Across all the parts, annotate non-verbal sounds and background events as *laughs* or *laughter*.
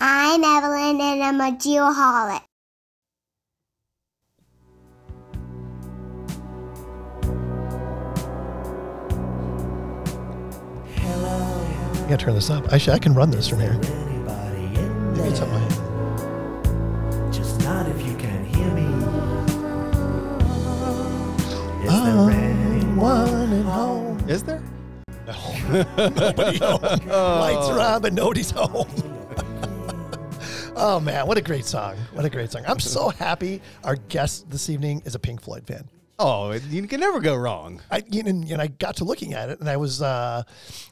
I'm Evelyn and I'm a geoholic. I gotta turn this up. Actually, I can run this from here. Maybe it's up my Just not if you can hear me. Is there anyone? One at home. Is there? *laughs* Nobody home. *laughs* Oh. Lights are on, but nobody's home. Oh man, what a great song! What a great song! I'm so happy. Our guest this evening is a Pink Floyd fan. Oh, you can never go wrong. I you know, and I got to looking at it, and I was, uh,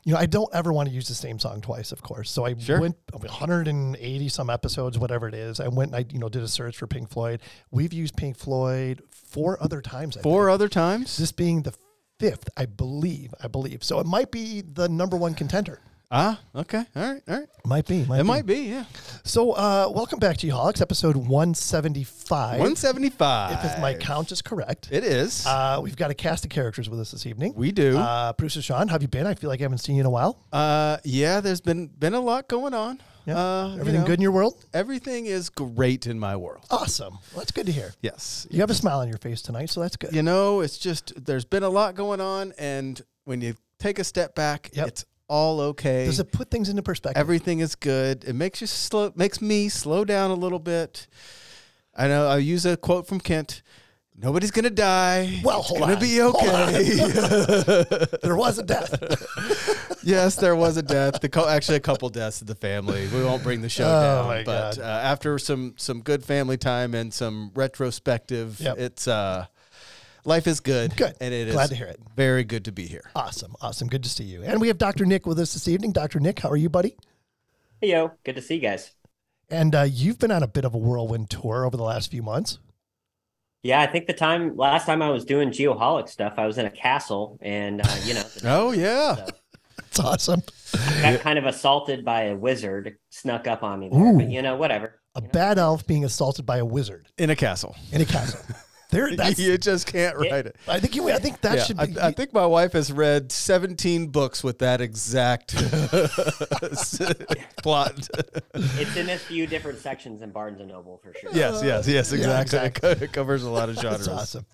you know, I don't ever want to use the same song twice, of course. So I Sure. went 180 some episodes, whatever it is. I went, and I you know did a search for Pink Floyd. We've used Pink Floyd four other times. I Four think. other times? This being the fifth, I believe. I believe. So it might be the number one contender. Ah, okay. All right. All right. Might be. Might It be. might be, yeah. So, uh, welcome back to Geoholics, episode 175. 175. If my count is correct. It is. Uh, we've got a cast of characters with us this evening. we do. Uh, Uh, producer Sean, how have you been? I feel like I haven't seen you in a while. yeah, there's been been a lot going on. Yeah. Uh, you Everything know, good in your world? Everything is great in my world. Awesome. Well, that's good to hear. Yes. You have a smile on your face tonight, so that's good. You know, it's just there's been a lot going on and when you take a step back, Yep. it's all okay. Does it put things into perspective? Everything is good. It makes you slow makes me slow down a little bit. I know I'll use a quote from Kent. Nobody's gonna die. Well, it's hold gonna on. be okay. *laughs* there was a death. *laughs* yes, there was a death. The co- actually a couple deaths in the family. We won't bring the show Oh, down, but uh, after some some good family time and some retrospective, Yep. it's uh, life is good. Good. and it is Glad to hear it. Very good to be here. awesome. Awesome. Good to see you. And we have Dr. Nick with us this evening. Dr. Nick, how are you, buddy? Hey yo, good to see you guys. And uh, you've been on a bit of a whirlwind tour over the last few months. Yeah, I think the time last time I was doing geoholic stuff, I was in a castle, and uh, you know, *laughs* Oh yeah. *laughs* so It's awesome. got kind of assaulted by a wizard, snuck up on me there. Ooh. But you know, whatever. A you know? bad elf being assaulted by a wizard In a castle. in a castle. *laughs* There, *laughs* that's. you just can't write it. I think you. I think that Yeah, should I, be. I think my wife has read 17 books with that exact *laughs* plot. It's in a few different sections in Barnes and Noble for sure. yes, yes, uh, yes, Yeah, exactly. exactly. It It covers a lot of *laughs* genres. That's awesome.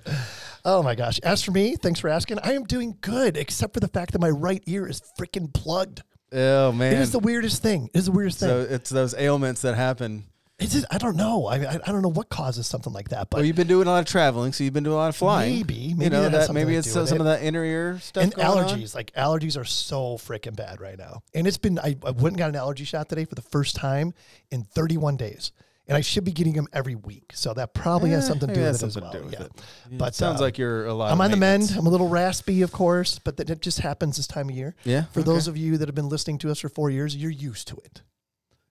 Oh my gosh. As for me, thanks for asking. I am doing good, except for the fact that my right ear is freaking plugged. Oh man. It is the weirdest thing. It is the weirdest thing. so it's those ailments that happen. It's just, I don't know. I, I I don't know what causes something like that, but well, you've been doing a lot of traveling, so you've been doing a lot of flying. Maybe. Maybe you know that maybe it's some it. of that inner ear stuff. and going on. allergies. Like allergies are so freaking bad right now. And it's been I, I went and got an allergy shot today for the first time in 31 days. And I should be getting them every week. So that probably has Eh, something to do with it as well. something to with yeah. it. But, it sounds uh, like you're a lot. I'm on the mend. I'm a little raspy, of course, but that it just happens this time of year. Yeah. For okay. those of you that have been listening to us for four years, you're used to it.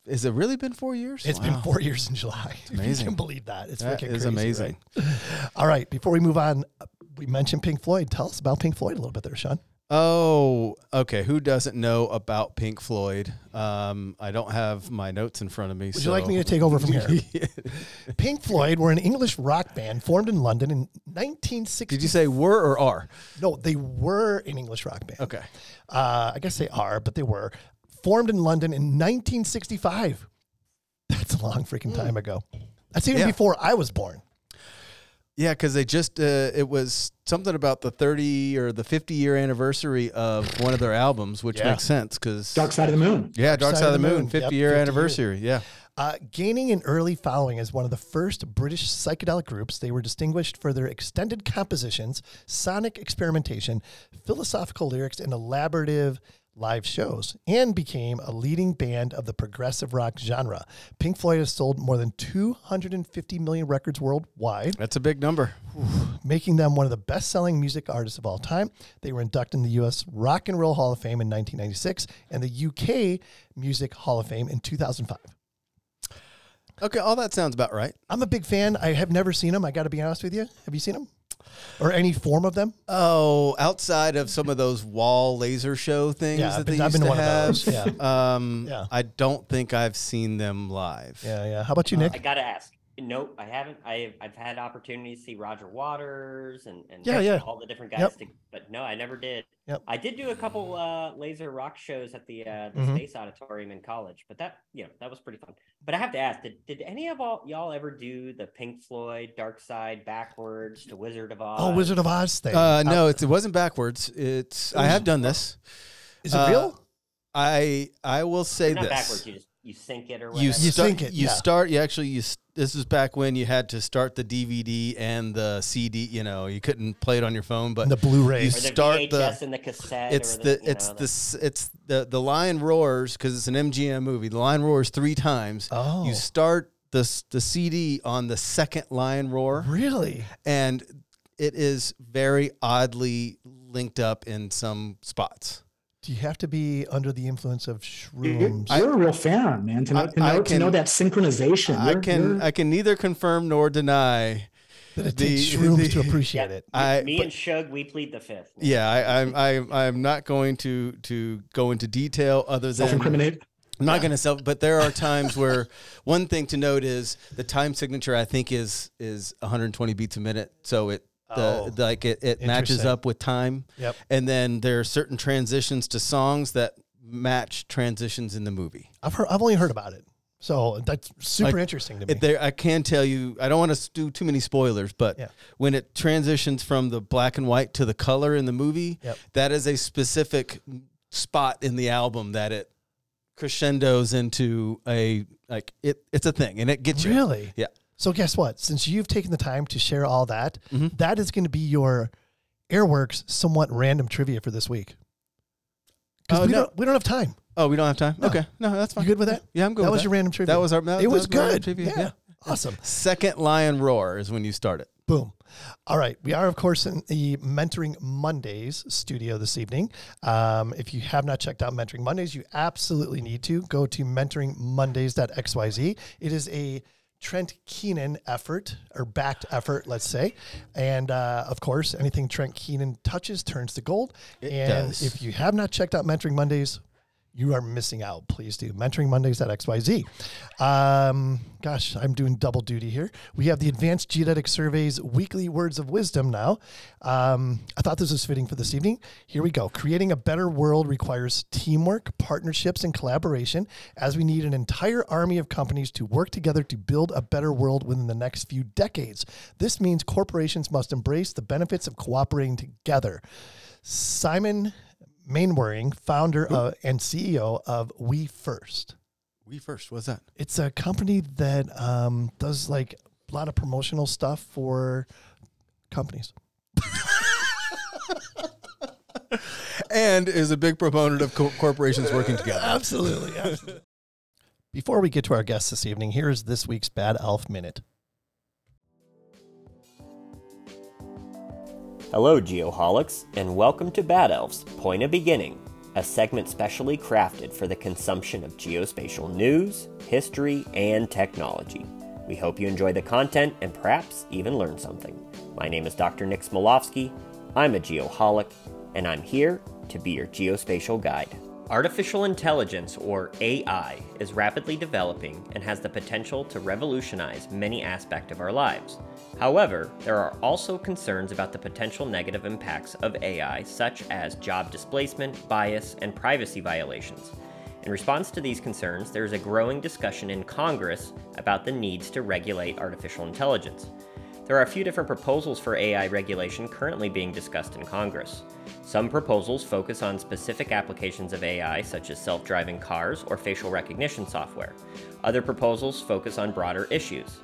Has it really been four years? It's been four years in July. *laughs* Amazing. you can believe that. It's That freaking is crazy, amazing. right? *laughs* All right. Before we move on, we mentioned Pink Floyd. Tell us about Pink Floyd a little bit there, Sean. Oh, okay. Who doesn't know about Pink Floyd? Um, I don't have my notes in front of me. Would you like me to take over from here? *laughs* Pink Floyd were an English rock band formed in London in 1960. Did you say were or are? No, they were an English rock band. Okay. Uh, I guess they are, but they were formed in London in 1965. That's a long freaking time ago. That's even. Yeah. before I was born. Yeah, because they just uh, it was something about the thirty or the fifty year anniversary of one of their albums, which Yeah. makes sense because Dark Side of the Moon. yeah, Dark Side, of the Moon, fifty Yep, year 50 years. anniversary. Yeah, Uh, gaining an early following as one of the first British psychedelic groups, they were distinguished for their extended compositions, sonic experimentation, philosophical lyrics, and elaborative live shows, and became a leading band of the progressive rock genre. Pink Floyd has sold more than 250 million records worldwide, that's a big number. making them one of the best selling music artists of all time. They were inducted in the U.S. Rock and Roll Hall of Fame in 1996 and the UK Music Hall of Fame in 2005. Okay, all that sounds about right. I'm a big fan. I have never seen them. I got to be honest with you. Have you seen them? Or any form of them? Oh, outside of some of those wall laser show things Yeah, that I've they been- I've used been to to one have, of those, um, Yeah. I don't think I've seen them live. Yeah, yeah. How about you, Nick? I gotta ask, Nope, I haven't. I've I've had opportunities to see Roger Waters and and Yeah, yeah. all the different guys, Yep. to, but no, I never did. Yep. I did do a couple uh, laser rock shows at the uh, the Mhm. Space Auditorium in college, but that you know that was pretty fun. But I have to ask, did, did any of all y'all ever do the Pink Floyd Dark Side backwards to Wizard of Oz? Oh, Wizard of Oz thing. Uh, no, it's, it wasn't backwards. It's I have done this. Is it uh, real? I I will say not this. backwards. You just you sync it or whatever. You, You start, sync it, You yeah. start. You actually. You. This is back when you had to start the DVD and the CD. You know, you couldn't play it on your phone, but the Blu-ray. or the start the- and the cassette. it's or the, the, it's know, the s it's the the lion roars because it's an MGM movie. The lion roars three times. Oh. You start the the CD on the second lion roar, really? and it is very oddly linked up in some spots. Do you have to be under the influence of You're, shrooms? you're a real fan, man. To know, I- to know, I to know that synchronization. I You're- can you're- I can neither confirm nor deny. that it the- takes shrooms the- to appreciate Yeah, it. I- me but- and Shug, we plead the fifth. Yeah, I, I'm I'm I'm not going to to go into detail other than self-incriminate. I'm not going to self, but there are times where one thing to note is the time signature. I think is is 120 beats a minute, so it the, Oh, the- like it, it matches up with time. Yep. And then there are certain transitions to songs that match transitions in the movie. I've heard. I've only heard about it, so that's super Like, interesting to me. There, I can tell you. I don't want to do too many spoilers, but Yeah. when it transitions from the black and white to the color in the movie, Yep. that is a specific spot in the album that it crescendos into a like it. It's a thing, and it gets you. really? Yeah. So guess what? Since you've taken the time to share all that, Mhm. that is going to be your Airworks somewhat random trivia for this week. Because Oh, we no. don't we don't have time. Oh, we don't have time. No. Okay, no, that's fine. You good with that? Yeah, I'm good. With that was your random trivia. That was our. That, it was that our good. trivia, yeah. Awesome. Second lion roar is when you start it. Boom. All right. We are, of course, in the Mentoring Mondays studio this evening. Um, if you have not checked out Mentoring Mondays, you absolutely need to go to mentoringmondays.xyz. It is a Trent Keenan effort or backed effort, let's say. And uh, of course, anything Trent Keenan touches turns to gold. It and does. if you have not checked out Mentoring Mondays, you are missing out. Please do. Mentoring Mondays at XYZ. Um, gosh, I'm doing double duty here. We have the Advanced Geodetic Surveys weekly words of wisdom now. Um, I thought this was fitting for this evening. Here we go. Creating a better world requires teamwork, partnerships, and collaboration, as we need an entire army of companies to work together to build a better world within the next few decades. This means corporations must embrace the benefits of cooperating together. Simon Mainwaring, founder of, and CEO of We First. We first. What's that? It's a company that um, does like a lot of promotional stuff for companies. And is a big proponent of co- corporations working together. Absolutely, absolutely. Before we get to our guests this evening, here is this week's Bad Elf Minute. Hello, Geoholics, and welcome to Bad Elves Point of Beginning, a segment specially crafted for the consumption of geospatial news, history, and technology. We hope you enjoy the content and perhaps even learn something. My name is Dr. Nik Smilovsky. I'm a geoholic, and I'm here to be your geospatial guide. Artificial intelligence, or AI, is rapidly developing and has the potential to revolutionize many aspects of our lives. However, there are also concerns about the potential negative impacts of AI, such as job displacement, bias, and privacy violations. In response to these concerns, there is a growing discussion in Congress about the needs to regulate artificial intelligence. There are a few different proposals for AI regulation currently being discussed in Congress. Some proposals focus on specific applications of AI, such as self driving cars or facial recognition software. Other proposals focus on broader issues.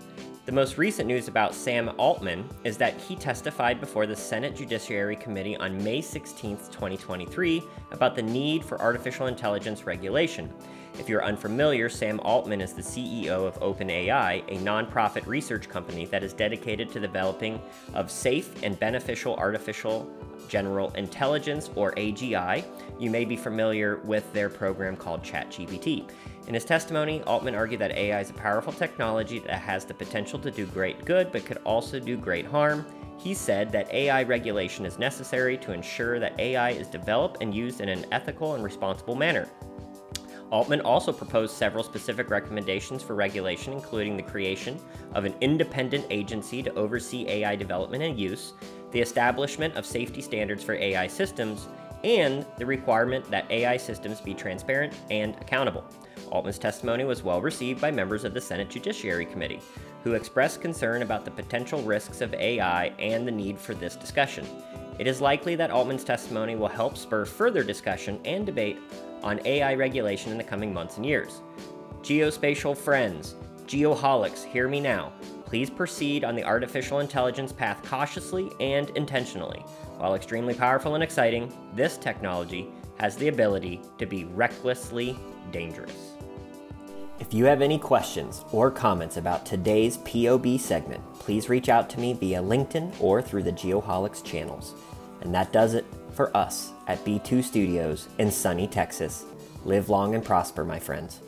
The most recent news about Sam Altman is that he testified before the Senate Judiciary Committee on May 16, 2023, about the need for artificial intelligence regulation. If you're unfamiliar, Sam Altman is the CEO of OpenAI, a nonprofit research company that is dedicated to developing of safe and beneficial artificial general intelligence or AGI. You may be familiar with their program called ChatGPT. In his testimony, Altman argued that AI is a powerful technology that has the potential to do great good but could also do great harm. He said that AI regulation is necessary to ensure that AI is developed and used in an ethical and responsible manner. Altman also proposed several specific recommendations for regulation, including the creation of an independent agency to oversee AI development and use, the establishment of safety standards for AI systems, and the requirement that AI systems be transparent and accountable. Altman's testimony was well received by members of the Senate Judiciary Committee, who expressed concern about the potential risks of AI and the need for this discussion. It is likely that Altman's testimony will help spur further discussion and debate on AI regulation in the coming months and years. Geospatial friends, geoholics, hear me now. Please proceed on the artificial intelligence path cautiously and intentionally. While extremely powerful and exciting, this technology has the ability to be recklessly dangerous. If you have any questions or comments about today's POB segment, please reach out to me via LinkedIn or through the Geoholics channels. And that does it for us at B2 Studios in sunny Texas. Live long and prosper, my friends.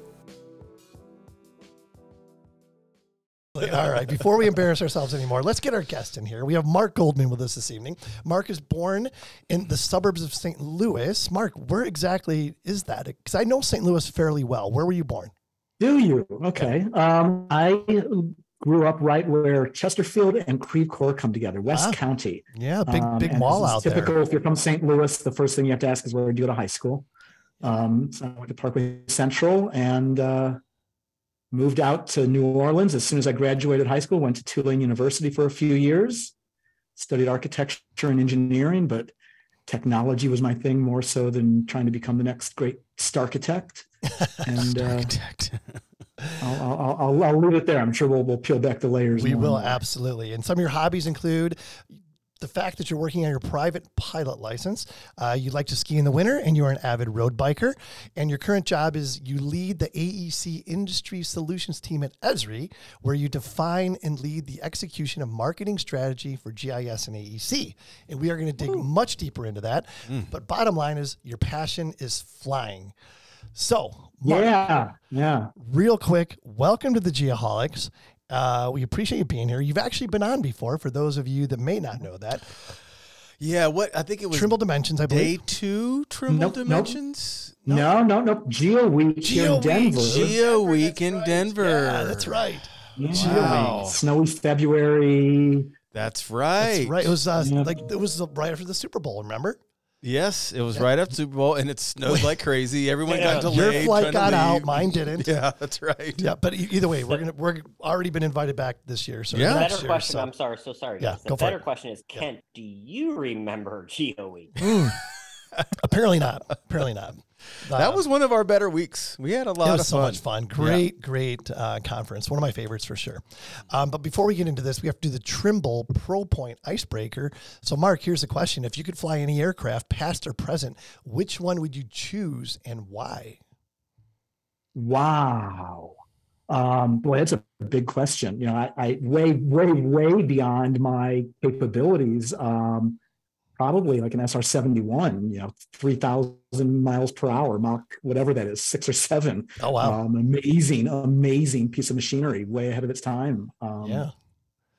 All right. Before we embarrass ourselves anymore, let's get our guest in here. We have Marc Goldman with us this evening. Marc is born in the suburbs of St. Louis. Marc, where exactly is that? Because I know St. Louis fairly well. Where were you born? Do you? Okay. Um, I grew up right where Chesterfield and Creve Coeur come together, West Ah, County. Yeah, big Um, big and mall out typical, there. If you're from St. Louis, the first thing you have to ask is where did you go to high school? Um, so I went to Parkway Central and uh, moved out to New Orleans as soon as I graduated high school. Went to Tulane University for a few years, studied architecture and engineering, but technology was my thing more so than trying to become the next great star architect. *laughs* And uh, Architect. *laughs* I'll, I'll, I'll, I'll leave it there. I'm sure we'll, we'll peel back the layers. We will more. absolutely. And some of your hobbies include the fact that you're working on your private pilot license. Uh, you like to ski in the winter, and you're an avid road biker. And your current job is you lead the AEC Industry Solutions team at Esri, where you define and lead the execution of marketing strategy for GIS and AEC. And we are going to dig much deeper into that. But bottom line is, your passion is flying. So, Marc, Yeah, yeah. real quick, welcome to the Geoholics. Uh, we appreciate you being here. You've actually been on before, for those of you that may not know that. yeah, what I think it was Trimble Dimensions, I believe. day believe. two Trimble Nope, nope. Dimensions. No, no, no. Geo Week Geo in Denver. Geo Week in Denver. Yeah, that's right. Yeah. Wow. Snowy February. That's right. That's right. It was uh, Yeah. like it was right after the Super Bowl. Remember? Yes, it was right up Super Bowl, and it snowed *laughs* like crazy. Everyone got delayed. Your flight got out, mine didn't. *laughs* Yeah, that's right. Yeah, but e- either way, we're gonna we're already been invited back this year. So Yeah. The better year, question, so- I'm sorry, so sorry. Yeah, guys. go The for better it. question is, Yeah. Kent, do you remember Geo Week? Mm. apparently not. Apparently not. That Um, was one of our better weeks. We had a lot it was of so fun. much fun. Great, great uh, conference. One of my favorites for sure. Um, but before we get into this, we have to do the Trimble Pro Point icebreaker. So, Marc, here's the question: If you could fly any aircraft, past or present, which one would you choose and why? Wow. Um, boy, that's a big question. You know, I, I way, way, way beyond my capabilities. Um, probably like an SR 71, you know, 3,000 miles per hour, Mach, whatever that is, six or seven. Oh wow, Um, amazing, amazing piece of machinery, way ahead of its time. Um, yeah.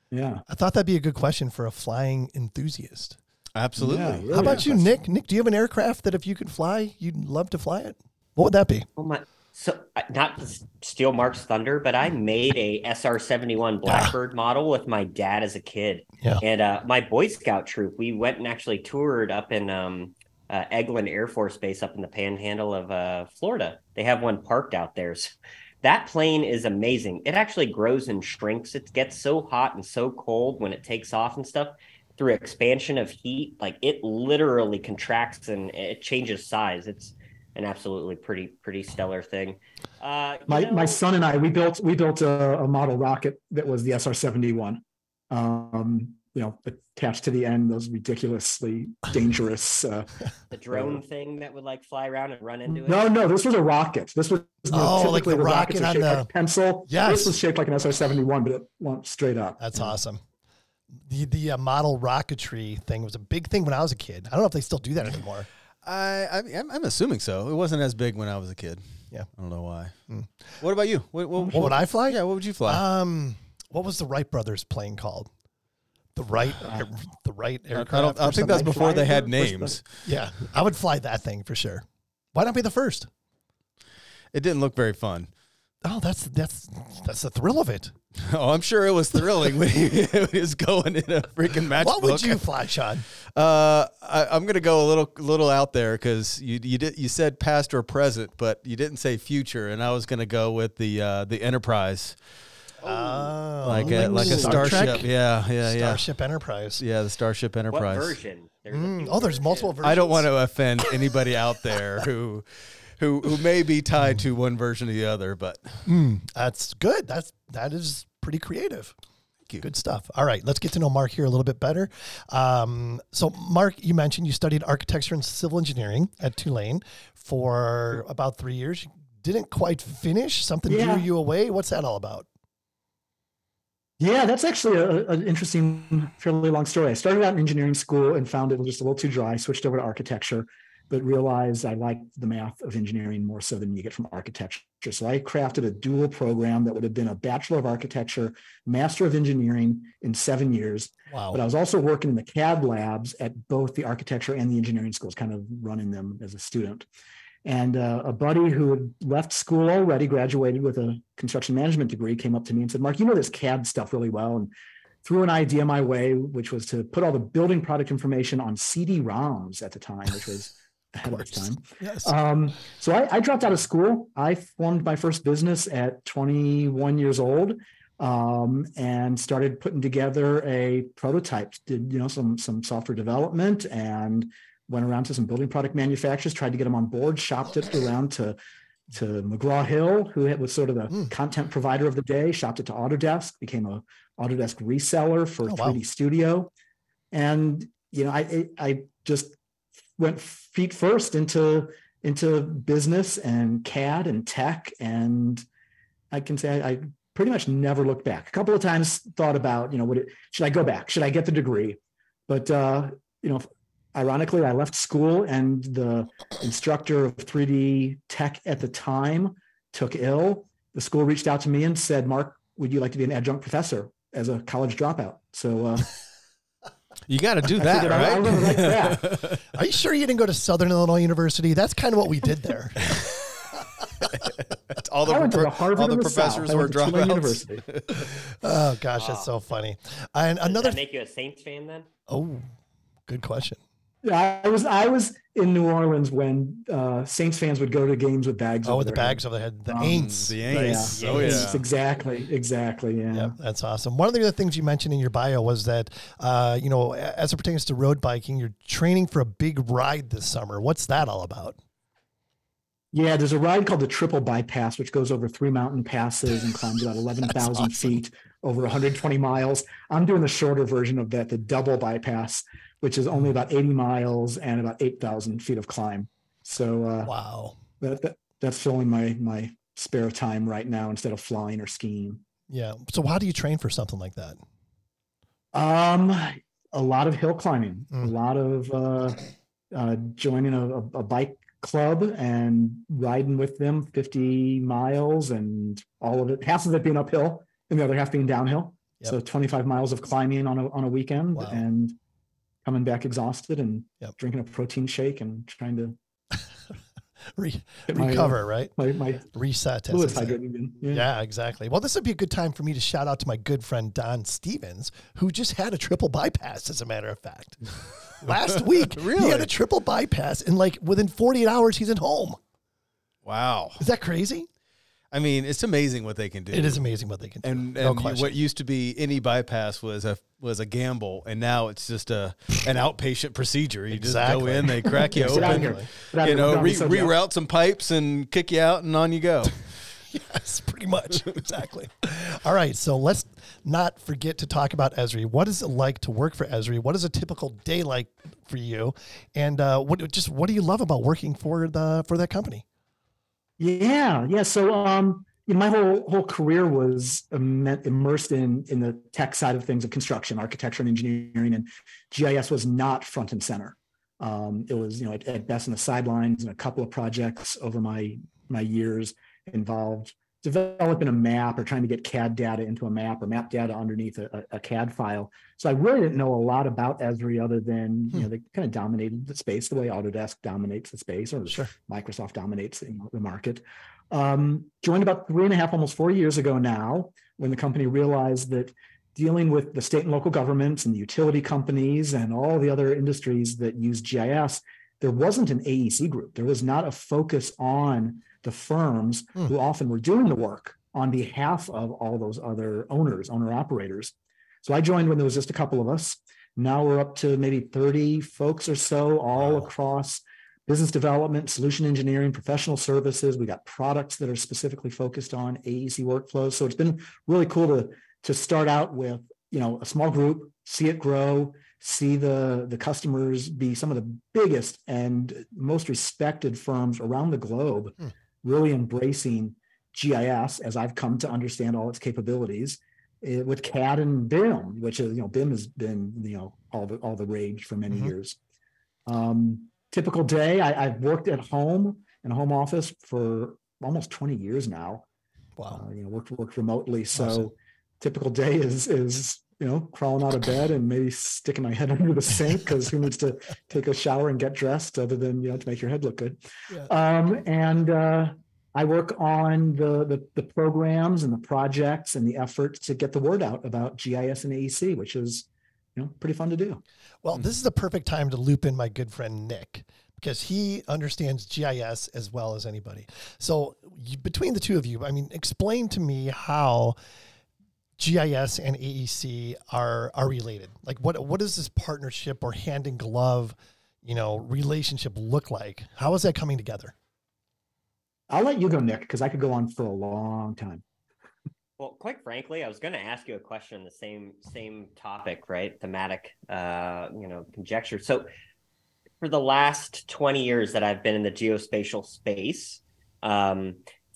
Yeah. I thought that'd be a good question for a flying enthusiast. Absolutely. Yeah, really How about you, question. Nick? Nick, do you have an aircraft that if you could fly, you'd love to fly it? What would that be? Oh my! So not to steal Marc's thunder, but I made a SR seventy one Blackbird model with my dad as a kid. Yeah. And uh, my Boy Scout troop, we went and actually toured up in um, uh, Eglin Air Force Base up in the Panhandle of uh, Florida. They have one parked out there. So that plane is amazing. It actually grows and shrinks. It gets so hot and so cold when it takes off and stuff through expansion of heat. Like it literally contracts and it changes size. It's an absolutely pretty pretty stellar thing. Uh, my know- my son and I we built we built a, a model rocket that was the SR seventy one. Um, you know, attached to the end those ridiculously dangerous. Uh, *laughs* the drone thing that would like fly around and run into it. no, no, this was a rocket. This was you know, Oh, like typically the rockets rocket are on shaped the- like a pencil. Yes. this was shaped like an SR seventy one, but it launched straight up. That's Yeah. awesome. The the uh, model rocketry thing was a big thing when I was a kid. I don't know if they still do that anymore. I, I I'm, I'm assuming so. It wasn't as big when I was a kid. Yeah. I don't know why. Hmm. What about you? What, what, What would I fly? Yeah, what would you fly? Um, what was the Wright brothers plane called? The Wright, the Wright I, I aircraft. don't. I or think that's something? before they had Flyer? What's the- names. Yeah, I would fly that thing for sure. Why not be the first? It didn't look very fun. Oh, that's that's that's the thrill of it. *laughs* Oh, I'm sure it was thrilling when he *laughs* was going in a freaking matchbook. What would you fly, Sean? Uh, I, I'm gonna go a little little out there because you you did you said past or present, but you didn't say future, and I was gonna go with the uh, the Enterprise, Oh, like a like a Star starship. Trek? Yeah, yeah, yeah, Starship Enterprise. yeah. The Starship What Enterprise. version? There's Mm, oh, there's versions. multiple versions. I don't want to offend anybody out *laughs* there who who who may be tied to one version or the other, but That's good. That's that is pretty creative. Thank you. Good stuff. All right, let's get to know Marc here a little bit better. Um, so, Marc, you mentioned you studied architecture and civil engineering at Tulane for about three years. You didn't quite finish. Something Yeah. drew you away. What's that all about? Yeah, that's actually a, an interesting, fairly long story. I started out in engineering school and found it was just a little too dry. Switched over to architecture, but realized I liked the math of engineering more so than you get from architecture. So I crafted a dual program that would have been a Bachelor of Architecture, Master of Engineering in seven years. Wow. But I was also working in the CAD labs at both the architecture and the engineering schools, kind of running them as a student. And uh, a buddy who had left school already, graduated with a construction management degree, came up to me and said, Marc, you know this CAD stuff really well. And threw an idea my way, which was to put all the building product information on CD-ROMs at the time, which was ahead of time. yes. Um, so I, I dropped out of school. I formed my first business at 21 years old um, and started putting together a prototype. Did you know some some software development and went around to some building product manufacturers, tried to get them on board, shopped it around to to McGraw Hill, who was sort of the Hmm. content provider of the day, shopped it to Autodesk, became a Autodesk reseller for Oh, 3D Studio, and you know I I just went feet first into into business and CAD and tech, and I can say I, I pretty much never looked back. A couple of times thought about, you know, would it should I go back? Should I get the degree? But uh, you know, ironically, I left school and the instructor of 3D tech at the time took ill. The school reached out to me and said, "Marc, would you like to be an adjunct professor as a college dropout?" So uh, you got to do that, figured I- I right? really like that. *laughs* Are you sure you didn't go to Southern Illinois University? That's kind of what we did there. all the, I went to pro- the Harvard all the the professors I were went to dropouts. University. *laughs* oh gosh, that's so funny. And Does another. that make you a Saints fan then? oh, good question. Yeah, I was I was in New Orleans when uh, Saints fans would go to games with bags. Oh, over with the their bags over the head, the Um, Aints. The head. Aints. Yeah. Oh, yeah. exactly, exactly. Yeah. Yeah, that's awesome. One of the other things you mentioned in your bio was that, uh, you know, as it pertains to road biking, you're training for a big ride this summer. What's that all about? Yeah, there's a ride called the Triple Bypass, which goes over three mountain passes and climbs about *laughs* 11,000 awesome. feet over 120 miles. I'm doing the shorter version of that, the Double Bypass, which is only about 80 miles and about 8,000 feet of climb. So uh, Wow. that, that, that's filling my my spare time right now instead of flying or skiing. Yeah. So how do you train for something like that? Um, a lot of hill climbing, a Mm. lot of uh, uh, joining a, a, a bike club and riding with them 50 miles and all of it, half of it being uphill and the other half being downhill. Yep. So 25 miles of climbing on a, on a weekend Wow. and coming back exhausted and Yep. drinking a protein shake and trying to *laughs* Re- get my, uh, recover, right? my, my Reset. as fluids they say. hydrated again. Yeah. Yeah, exactly. Well, this would be a good time for me to shout out to my good friend Don Stevens, who just had a triple bypass, as a matter of fact. *laughs* Last week, really? he had a triple bypass, and like within 48 hours, he's at home. Wow. Is that crazy? I mean, it's amazing what they can do. It is amazing what they can do. And, no and question. what used to be any bypass was a was a gamble, and now it's just a an outpatient procedure. You just go in, they crack you Get out of open, here. Get out of you know, re- reroute some pipes and kick you out, and on you go. *laughs* Yes, pretty much. *laughs* exactly. All right. So let's not forget to talk about Esri. What is it like to work for Esri? What is a typical day like for you? And uh, what just what do you love about working for the for that company? Yeah, yeah. So, um, you know, my whole whole career was im- immersed in in the tech side of things of construction, architecture, and engineering, and GIS was not front and center. Um, it was, you know, at, at best in the sidelines, and a couple of projects over my my years involved developing a map or trying to get CAD data into a map or map data underneath a, a CAD file. So I really didn't know a lot about Esri other than you know they kind of dominated the space the way Autodesk dominates the space or Sure. Microsoft dominates the the market. Um, joined about three and a half, almost four years ago now, when the company realized that dealing with the state and local governments and the utility companies and all the other industries that use GIS, there wasn't an AEC group. There was not a focus on the firms Hmm. who often were doing the work on behalf of all those other owners, owner operators. So I joined when there was just a couple of us. Now we're up to maybe 30 folks or so, all Wow. across business development, solution engineering, professional services. We got products that are specifically focused on AEC workflows. So it's been really cool to to start out with, you know, a small group, see it grow, see the the customers be some of the biggest and most respected firms around the globe, Hmm. Really embracing GIS as I've come to understand all its capabilities eh, with CAD and BIM, which is you know BIM has been you know all the all the rage for many Mhm. years. Um, typical day, I, I've worked at home in a home office for almost 20 years now. Wow. Uh, you know, worked worked remotely. So Awesome. typical day is is you know crawling out of bed and maybe sticking my head *laughs* under the sink because who needs to take a shower and get dressed other than you know to make your head look good. Yeah. Um, and uh, I work on the, the the programs and the projects and the efforts to get the word out about GIS and AEC, which is you know pretty fun to do. Well, this is the perfect time to loop in my good friend Nick because he understands GIS as well as anybody. So, you, between the two of you, I mean, explain to me how GIS and AEC are are related. Like, what what does this partnership or hand in glove, you know, relationship look like? How is that coming together? I'll let you go, Nick, because I could go on for a long time. Well, quite frankly, I was going to ask you a question the same same topic, right? Thematic, uh, you know, conjecture. So, for the last twenty years that I've been in the geospatial space, um,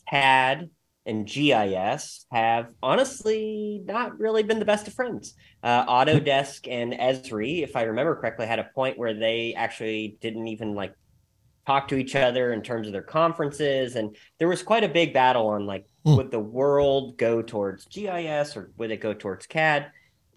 CAD and GIS have honestly not really been the best of friends. Uh, Autodesk and Esri, if I remember correctly, had a point where they actually didn't even like talk to each other in terms of their conferences, and there was quite a big battle on like Hmm. would the world go towards GIS or would it go towards CAD?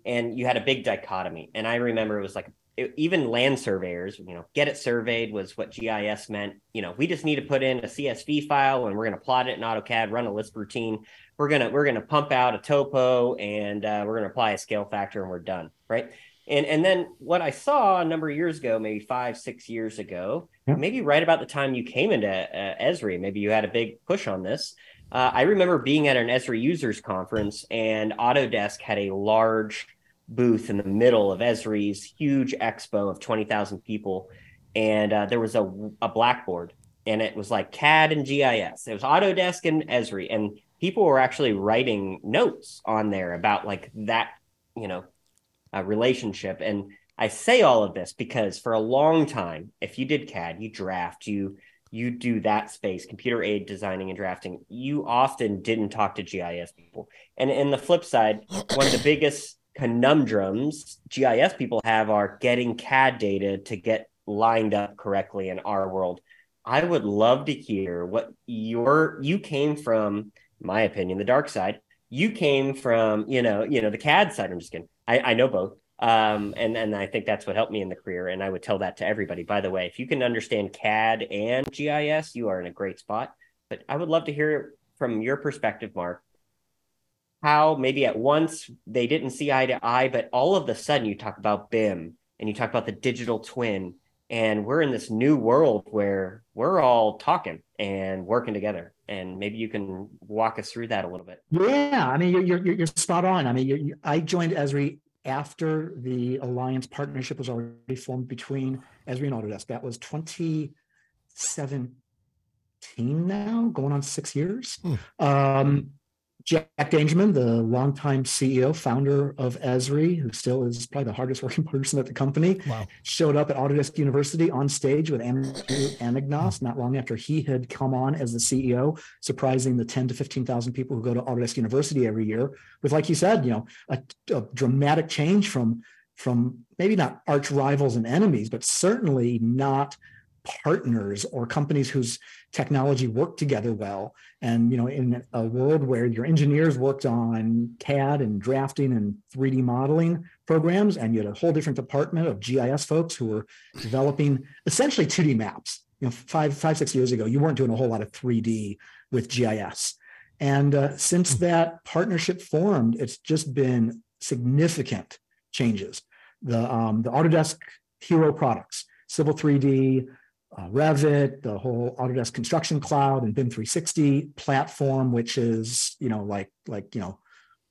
And you had a big dichotomy. And I remember it was like it, even land surveyors, you know, get it surveyed was what GIS meant. You know, we just need to put in a CSV file and we're going to plot it in AutoCAD, run a list routine. We're gonna we're gonna pump out a topo and uh, we're gonna apply a scale factor and we're done, right? And and then what I saw a number of years ago, maybe five six years ago, Yeah. maybe right about the time you came into uh, Esri, maybe you had a big push on this. Uh, I remember being at an Esri users conference, and Autodesk had a large booth in the middle of Esri's huge expo of 20,000 people. And uh, there was a, a blackboard, and it was like CAD and GIS. It was Autodesk and Esri, and people were actually writing notes on there about like that, you know, uh, relationship. And I say all of this because for a long time, if you did CAD, you draft, you you do that space, computer aid designing and drafting, you often didn't talk to GIS people. And in the flip side, one of the biggest conundrums GIS people have are getting CAD data to get lined up correctly in our world. I would love to hear what your you came from, my opinion, the dark side. You came from, you know, you know, the CAD side. I'm just kidding. I, I know both. Um, and and I think that's what helped me in the career. And I would tell that to everybody. By the way, if you can understand CAD and GIS, you are in a great spot. But I would love to hear from your perspective, Marc, how maybe at once they didn't see eye to eye, but all of a sudden you talk about BIM and you talk about the digital twin, and we're in this new world where we're all talking and working together. And maybe you can walk us through that a little bit. Yeah, I mean, you're you're, you're spot on. I mean, you you I joined Esri after the alliance partnership was already formed between Esri and Autodesk. That was 2017 now, going on six years. Hmm. Um, Jack Dangermond, the longtime CEO, founder of Esri, who still is probably the hardest working *laughs* person at the company, Wow. showed up at Autodesk University on stage with Andrew Anagnost not long after he had come on as the CEO, surprising the 10 to 15,000 people who go to Autodesk University every year with, like you said, you know, a, a dramatic change from, from maybe not arch rivals and enemies, but certainly not partners or companies whose technology worked together well. And you know, in a world where your engineers worked on CAD and drafting and 3D modeling programs, and you had a whole different department of GIS folks who were developing essentially 2D maps. You know, five, five, six years ago, you weren't doing a whole lot of 3D with GIS. And uh, since that partnership formed, it's just been significant changes. The um, the Autodesk Hero products, Civil 3D, uh, Revit, the whole Autodesk Construction Cloud and BIM 360 platform, which is you know like like you know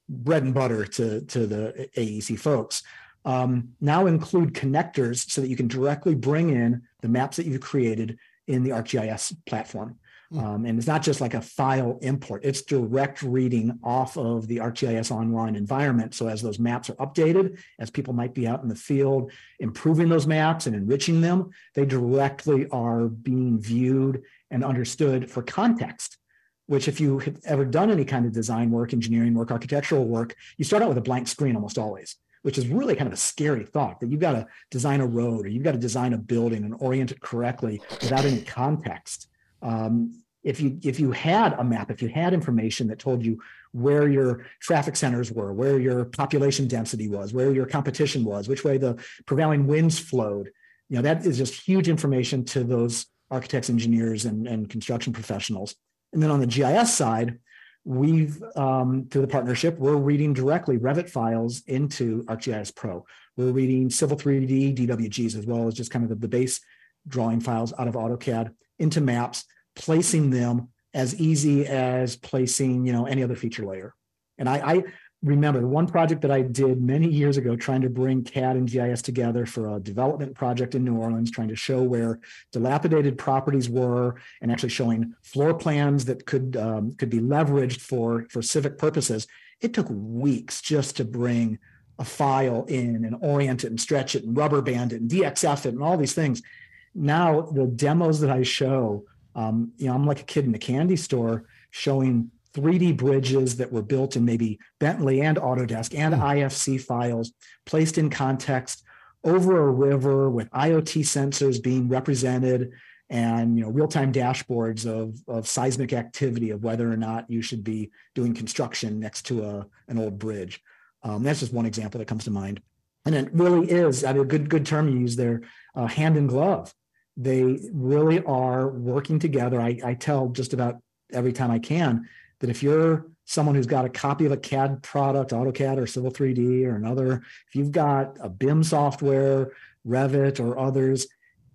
bread and butter to to the AEC folks. Um, now include connectors so that you can directly bring in the maps that you've created in the ArcGIS platform. Hmm. Um, and it's not just like a file import, it's direct reading off of the ArcGIS online environment. So as those maps are updated, as people might be out in the field improving those maps and enriching them, they directly are being viewed and understood for context. Which, if you have ever done any kind of design work, engineering work, architectural work, you start out with a blank screen almost always, which is really kind of a scary thought that you've got to design a road or you've got to design a building and orient it correctly without any context um, if you if you had a map, if you had information that told you where your traffic centers were, where your population density was, where your competition was, which way the prevailing winds flowed, you know that is just huge information to those architects, engineers, and, and construction professionals. And then on the GIS side, we've um, through the partnership, we're reading directly Revit files into ArcGIS Pro. We're reading Civil 3D DWGs as well as just kind of the, the base drawing files out of AutoCAD into maps, placing them as easy as placing, you know, any other feature layer. And I, I remember one project that I did many years ago, trying to bring CAD and GIS together for a development project in New Orleans, trying to show where dilapidated properties were, and actually showing floor plans that could um, could be leveraged for for civic purposes. It took weeks just to bring a file in and orient it and stretch it and rubber band it and DXF it and all these things now the demos that I show, um, you know, I'm like a kid in a candy store showing 3D bridges that were built in maybe Bentley and Autodesk and IFC files placed in context over a river with IoT sensors being represented and you know real-time dashboards of, of seismic activity of whether or not you should be doing construction next to a, an old bridge. Um, that's just one example that comes to mind. And it really is, I mean, a good, good term you use there, uh, hand in glove they really are working together. I, I tell just about every time I can that if you're someone who's got a copy of a CAD product, AutoCAD or Civil 3D or another, if you've got a BIM software, Revit or others,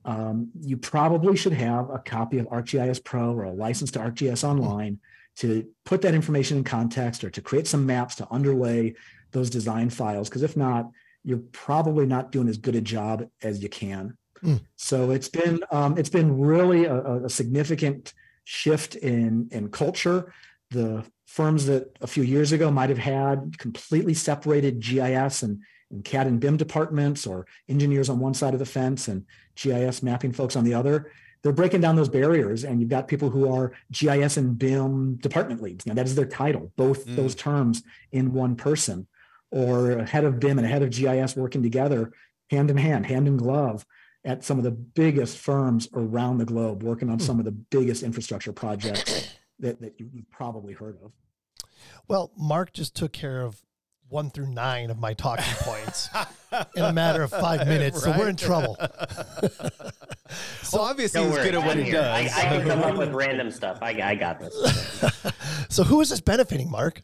um, you probably should have a copy of ArcGIS Pro or a license to ArcGIS Online to put that information in context or to create some maps to underlay those design files. Because if not, you're probably not doing as good a job as you can. Mm. So it's been um, it's been really a, a, significant shift in in culture. The firms that a few years ago might have had completely separated GIS and, and CAD and BIM departments, or engineers on one side of the fence and GIS mapping folks on the other. They're breaking down those barriers, and you've got people who are GIS and BIM department leads. Now that is their title, both Mm. those terms in one person, or a head of BIM and a head of GIS working together, hand in hand, hand in glove at some of the biggest firms around the globe working on some of the biggest infrastructure projects that, that you- you've probably heard of. Well, Marc just took care of one through nine of my talking points in a matter of five *laughs* minutes, so we're in trouble. *laughs* So obviously he's good at what he here. I, does. I can come up with *laughs* random stuff. I, I got this. So, who is this benefiting, Marc?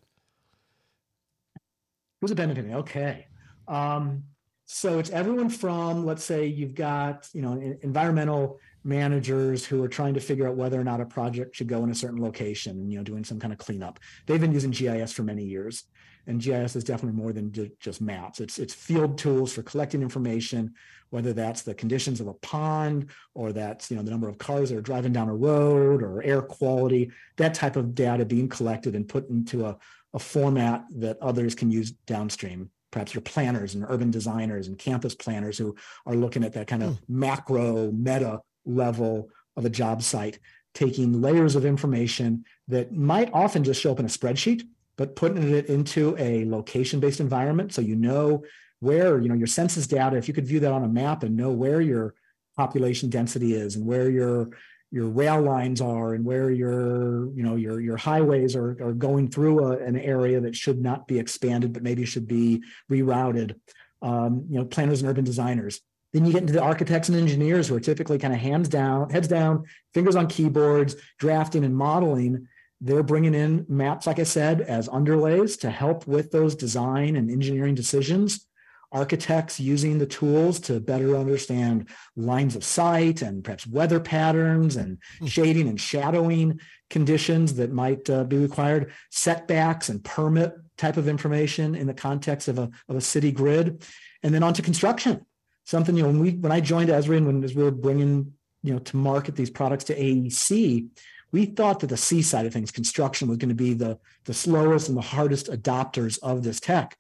Who's it benefiting? Okay. Um, so it's everyone from, let's say you've got, you know, environmental managers who are trying to figure out whether or not a project should go in a certain location, and, you know, doing some kind of cleanup. They've been using GIS for many years. And GIS is definitely more than just maps. It's it's field tools for collecting information, whether that's the conditions of a pond or that's you know the number of cars that are driving down a road or air quality, that type of data being collected and put into a, a format that others can use downstream. Perhaps your planners and urban designers and campus planners who are looking at that kind of hmm. macro meta level of a job site, taking layers of information that might often just show up in a spreadsheet, but putting it into a location-based environment so you know where, you know, your census data, if you could view that on a map and know where your population density is and where your your rail lines are and where your you know your your highways are, are going through a, an area that should not be expanded but maybe should be rerouted. Um, you know planners and urban designers. Then you get into the architects and engineers who are typically kind of hands down heads down fingers on keyboards drafting and modeling. They're bringing in maps like i said as underlays to help with those design and engineering decisions architects using the tools to better understand lines of sight and perhaps weather patterns and shading and shadowing conditions that might uh, be required, setbacks and permit type of information in the context of a, of a city grid, and then onto construction. Something, you know, when we when I joined Esri and when as we were bringing, you know, to market these products to AEC, we thought that the C side of things, construction, was going to be the, the slowest and the hardest adopters of this tech.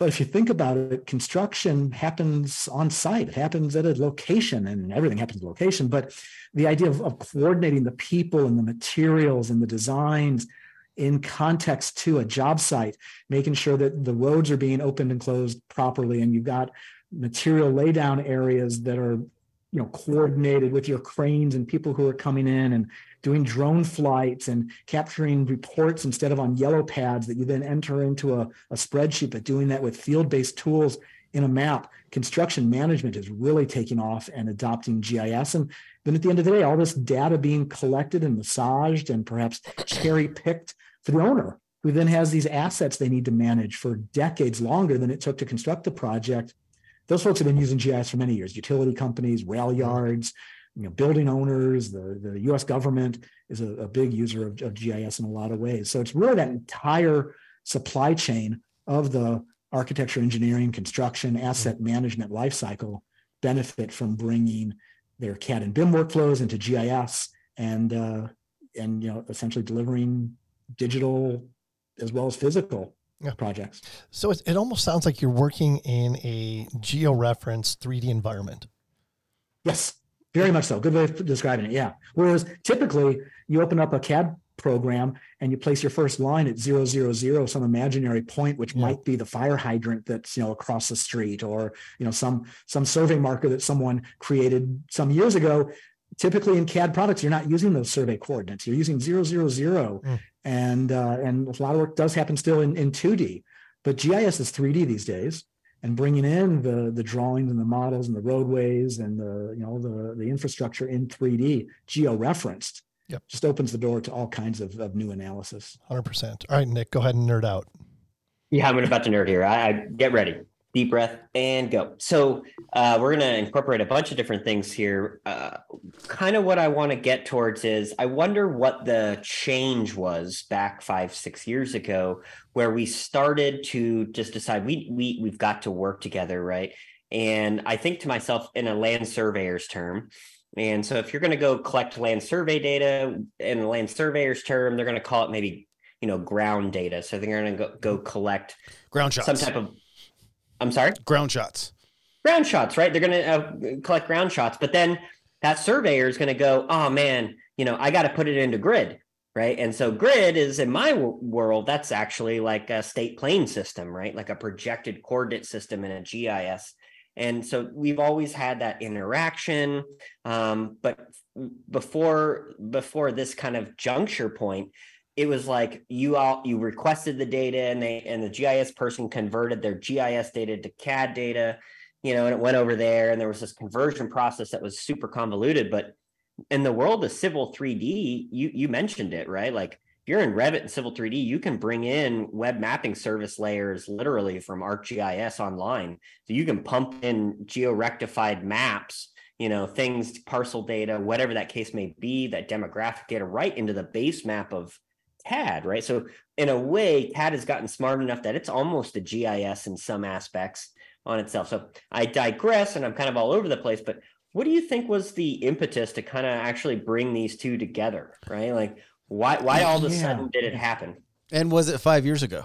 But if you think about it, construction happens on site. It happens at a location and everything happens at location. But the idea of, of coordinating the people and the materials and the designs in context to a job site, making sure that the roads are being opened and closed properly, and you've got material laydown areas that are you know coordinated with your cranes and people who are coming in and doing drone flights and capturing reports instead of on yellow pads that you then enter into a, a spreadsheet but doing that with field-based tools in a map. Construction management is really taking off and adopting gis and then at the end of the day all this data being collected and massaged and perhaps cherry picked for the owner who then has these assets they need to manage for decades longer than it took to construct the project. Those folks have been using GIS for many years. Utility companies, rail yards, you know, building owners, the, the U.S. government is a, a big user of, of, GIS in a lot of ways. So it's really that entire supply chain of the architecture, engineering, construction, asset management lifecycle benefit from bringing their CAD and BIM workflows into GIS and uh, and you know essentially delivering digital as well as physical yeah. projects. So it, it almost sounds like you're working in a georeference 3D environment. Yes, very much so. Good way of describing it. Yeah. Whereas typically you open up a CAD program and you place your first line at zero zero zero, some imaginary point, which yeah. might be the fire hydrant that's you know across the street, or you know some some survey marker that someone created some years ago. Typically in CAD products, you're not using those survey coordinates. You're using zero zero zero, mm. and uh, and a lot of work does happen still in, in 2D, but GIS is 3D these days and bringing in the the drawings and the models and the roadways and the you know the the infrastructure in 3D geo-referenced yep. just opens the door to all kinds of, of new analysis. 100% all right Nik go ahead and nerd out. Yeah i'm about to nerd here. I, I get ready deep breath and go. So uh, we're going to incorporate a bunch of different things here. Uh, kind of what i want to get towards is i wonder what the change was back five six years ago where we started to just decide we, we we've got to work together right? And i think to myself in a land surveyor's term. And so if you're going to go collect land survey data in a land surveyor's term they're going to call it maybe you know ground data. So they're going to go, go collect ground shots. some type of I'm sorry? Ground shots. Ground shots, right? They're going to uh, collect ground shots, but then that surveyor is going to go, oh man, you know, I got to put it into grid, right? And so grid is in my w- world, that's actually like a state plane system, right? Like a projected coordinate system in a GIS. And so we've always had that interaction, um, but before before this kind of juncture point, it was like you all you requested the data and they and the GIS person converted their GIS data to CAD data, you know, and it went over there and there was this conversion process that was super convoluted. But in the world of Civil 3D, you you mentioned it, right? Like if you're in Revit and Civil 3D, you can bring in web mapping service layers literally from ArcGIS online. So you can pump in geo-rectified maps you know things parcel data whatever that case may be that demographic data right into the base map of CAD, right? So in a way, CAD has gotten smart enough that it's almost a GIS in some aspects on itself. So I digress and I'm kind of all over the place, but what do you think was the impetus to kind of actually bring these two together, right? Like why why all of a sudden did it happen? And was it five years ago?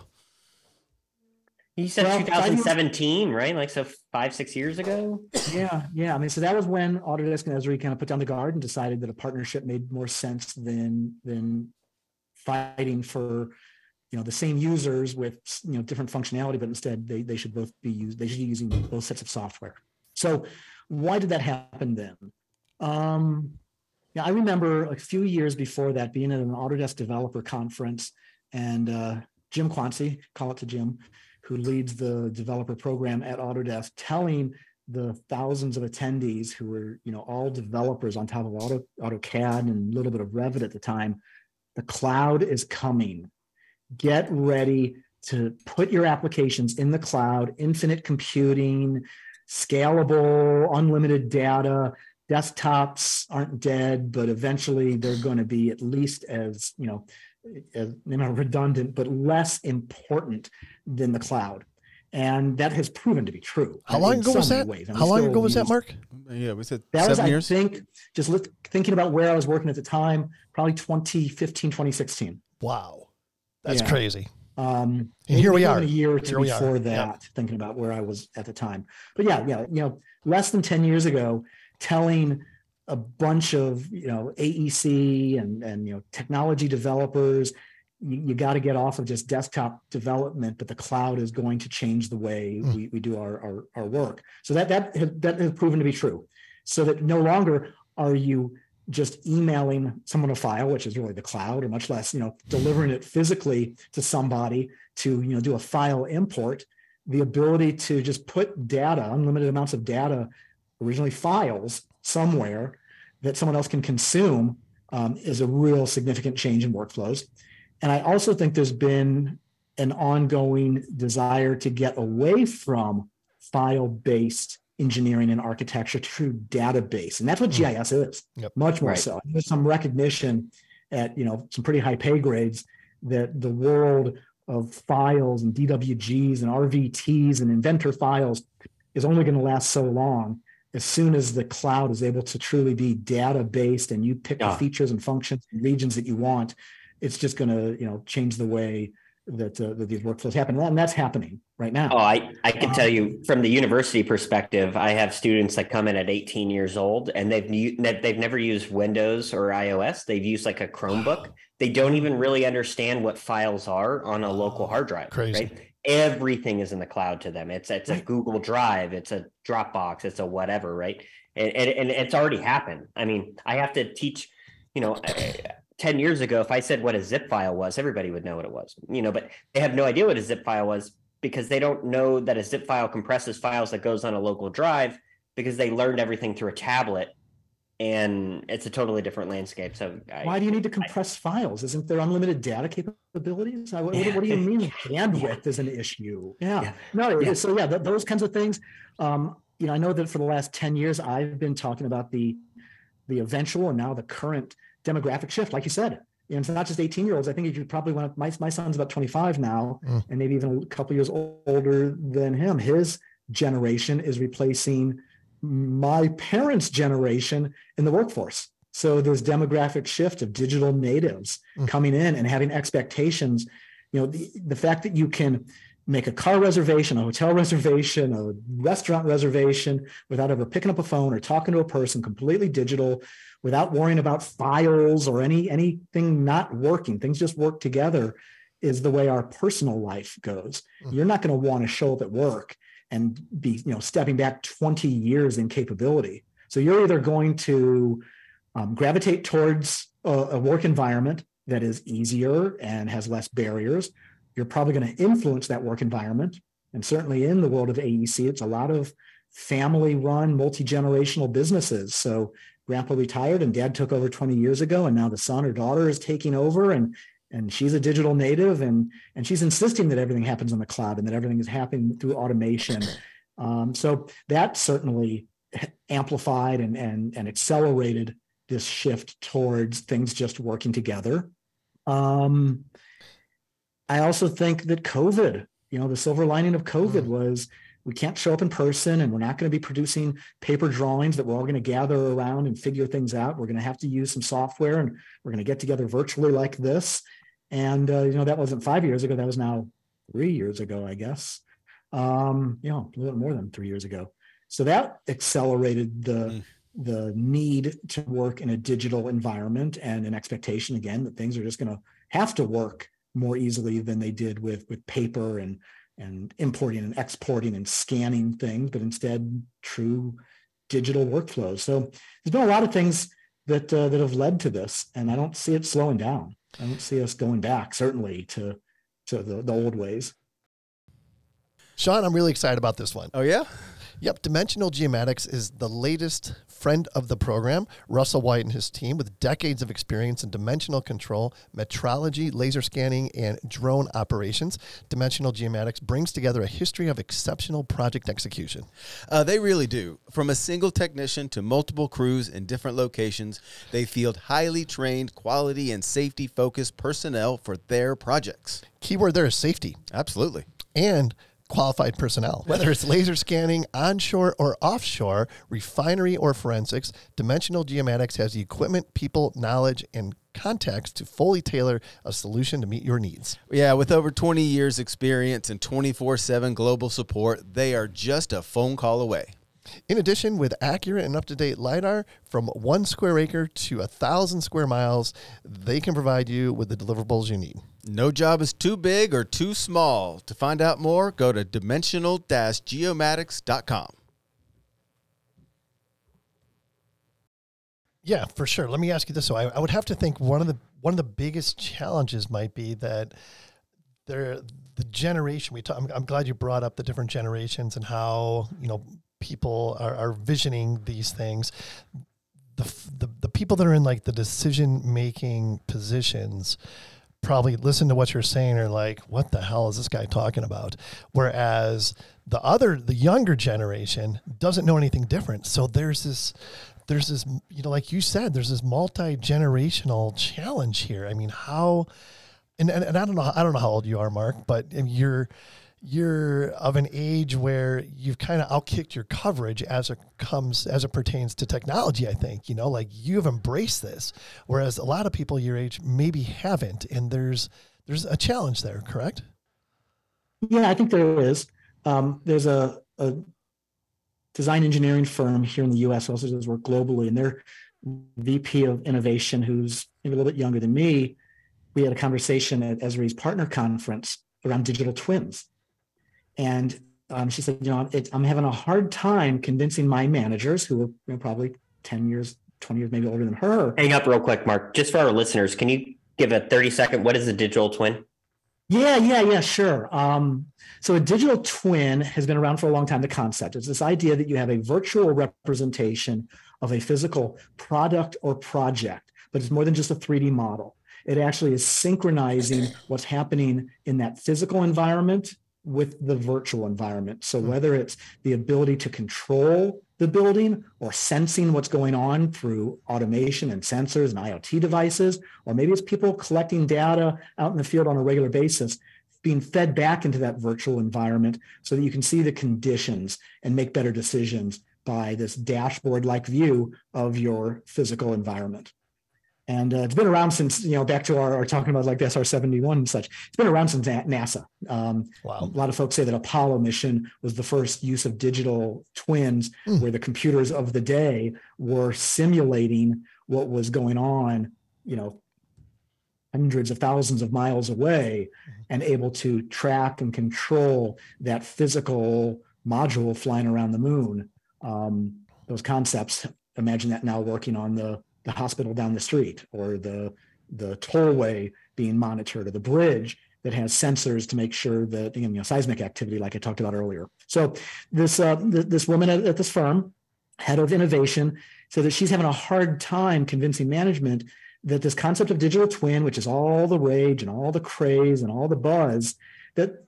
You said well, 2017, right? Like so five, six years ago? Yeah, yeah. I mean, so that was when Autodesk and Esri kind of put down the guard and decided that a partnership made more sense than than fighting for you know the same users with you know different functionality but instead they, they should both be used they should be using both sets of software. So why did that happen then? Um, yeah, I remember a few years before that being at an Autodesk developer conference and uh, Jim Quanci, call it to Jim, who leads the developer program at Autodesk, telling the thousands of attendees who were, you know, all developers on top of Auto, AutoCAD and a little bit of Revit at the time, the cloud is coming. Get ready to put your applications in the cloud, infinite computing, scalable, unlimited data. Desktops aren't dead, but eventually they're going to be at least as, you know, as, you know, redundant, but less important than the cloud. And that has proven to be true. How long ago so was that? ways. How long ago was that, Marc? Yeah, we said That was, seven I think, just look, thinking about where I was working at the time, probably 2015, 2016. Wow. That's Yeah. crazy. Um, And here we are. even A year or two before Yep. that, thinking about where I was at the time. But yeah, yeah, you know, less than 10 years ago, telling a bunch of, you know, AEC and, and, you know, technology developers, you, got to get off of just desktop development, but the cloud is going to change the way Mm. we, we do our, our, our work. So that, that, has- that has proven to be true. So that no longer are you just emailing someone a file, which is really the cloud, or much less, you know, delivering it physically to somebody to, you know, do a file import. The ability to just put data, unlimited amounts of data, originally files somewhere that someone else can consume um, is a real significant change in workflows. And I also think there's been an ongoing desire to get away from file-based engineering and architecture to database. And that's what Mm. GIS is, Yep. much more Right. so. There's some recognition at, you know, some pretty high pay grades that the world of files and DWGs and RVTs and inventor files is only going to last so long. As soon as the cloud is able to truly be data based and you pick Yeah. the features and functions and regions that you want, it's just going to, you know, change the way that, uh, that these workflows happen. And that's happening right now. Oh, I, I can tell you from the university perspective, I have students that come in at 18 years old and they've they've never used Windows or iOS. They've used like a Chromebook. *sighs* They don't even really understand what files are on a local hard drive. Crazy. Right? Everything is in the cloud to them. It's it's a Google Drive, it's a Dropbox, it's a whatever, right? And and, and it's already happened. I mean, I have to teach, you know, I- 10 years ago, if I said what a zip file was, everybody would know what it was, you know, but they have no idea what a zip file was because they don't know that a zip file compresses files that goes on a local drive because they learned everything through a tablet and it's a totally different landscape. So I, Why do you need to compress files? Isn't there unlimited data capabilities? I- What, what- Yeah. what do you mean *laughs* bandwidth is an issue? Yeah, Yeah. no, Yeah. so yeah, th- those kinds of things. Um, you know, I know that for the last 10 years, I've been talking about the, the eventual and now the current demographic shift, like you said. And it's not just 18 year olds. I think you probably want my, my son's about 25 now, Mm. and maybe even a couple years older than him. His generation is replacing my parents' generation in the workforce. So there's demographic shift of digital natives Mm. coming in and having expectations. You know, the, the fact that you can make a car reservation, a hotel *laughs* reservation, a restaurant reservation without ever picking up a phone or talking to a person, completely digital, without worrying about files or any anything not working. Things just work together is the way our personal life goes. Mm. You're not going to want to show up at work and be, you know, stepping back 20 years in capability. So you're either going to um, gravitate towards a, a work environment that is easier and has less barriers. You're probably going to influence that work environment. And certainly in the world of AEC, it's a lot of family run, multi generational businesses. So grandpa retired and dad took over 20 years ago, and now the son or daughter is taking over and and she's a digital native and and she's insisting that everything happens on the cloud and that everything is happening through automation. Um, so that certainly amplified and and and accelerated this shift towards things just working together. Um, I also think that COVID, you know, the silver lining of COVID Mm. was we can't show up in person and we're not going to be producing paper drawings that we're all going to gather around and figure things out. We're going to have to use some software and we're going to get together virtually like this. And, uh, you know, that wasn't five years ago. That was now three years ago, I guess. Um, you know, a little more than three years ago. So that accelerated the, Mm. the need to work in a digital environment and an expectation again that things are just going to have to work more easily than they did with with paper and and importing and exporting and scanning things, but instead true digital workflows. So there's been a lot of things that uh, that have led to this, and I don't see it slowing down. I don't see us going back certainly to to the, the old ways. Sean, I'm really excited about this one. Oh yeah. Yep, Dimensional Geomatics is the latest friend of the program. Russell White and his team, with decades of experience in dimensional control, metrology, laser scanning, and drone operations, Dimensional Geomatics brings together a history of exceptional project execution. Uh, they really do. From a single technician to multiple crews in different locations, they field highly trained, quality, and safety focused personnel for their projects. Keyword there is safety Absolutely. and qualified personnel. Whether it's laser scanning, onshore or offshore, refinery or forensics, Dimensional Geomatics has the equipment, people, knowledge, and context to fully tailor a solution to meet your needs. Yeah, with over 20 years' experience and 24 7 global support, they are just a phone call away. In addition, with accurate and up to date LiDAR from one square acre to a thousand square miles, they can provide you with the deliverables you need. No job is too big or too small. To find out more, go to dimensional geomatics.com. Yeah, for sure. Let me ask you this: so I, I would have to think one of the one of the biggest challenges might be that there the generation we talk. I'm, I'm glad you brought up the different generations and how you know people are, are visioning these things. The, the the people that are in like the decision making positions probably listen to what you're saying are like, what the hell is this guy talking about? Whereas the other, the younger generation doesn't know anything different. So there's this, there's this, you know, like you said, there's this multi generational challenge here. I mean, how, and, and, and I don't know, I don't know how old you are, Marc, but you're, you're of an age where you've kind of outkicked your coverage as it comes as it pertains to technology i think you know like you've embraced this whereas a lot of people your age maybe haven't and there's there's a challenge there correct Yeah, I think there is. Um, there's a, a design engineering firm here in the U.S. also does work globally, and their VP of innovation, who's a little bit younger than me, we had a conversation at Esri's partner conference around digital twins, and um, she said, you know, it, I'm having a hard time convincing my managers, who are you know, probably 10 years, 20 years, maybe older than her, Hang up real quick, Marc. Just for our listeners, can you give a 30 second? What is a digital twin? Yeah, yeah, yeah, sure. Um, so a digital twin has been around for a long time. The concept is this idea that you have a virtual representation of a physical product or project, but it's more than just a 3D model. It actually is synchronizing what's happening in that physical environment with the virtual environment. So hmm. whether it's the ability to control the building or sensing what's going on through automation and sensors and IoT devices, or maybe it's people collecting data out in the field on a regular basis, being fed back into that virtual environment so that you can see the conditions and make better decisions by this dashboard like view of your physical environment. And uh, it's been around since, you know, back to our, our talking about like the SR 71 and such. It's been around since NASA. Um, Wow. A lot of folks say that Apollo mission was the first use of digital twins Hmm. where the computers of the day were simulating what was going on, you know, hundreds of thousands of miles away and able to track and control that physical module flying around the moon. Um, those concepts, imagine that now working on the, the hospital down the street or the, the tollway being monitored or the bridge that has sensors to make sure that you know seismic activity like i talked about earlier. So this uh, th- this woman at, at this firm head of innovation said that she's having a hard time convincing management that this concept of digital twin which is all the rage and all the craze and all the buzz that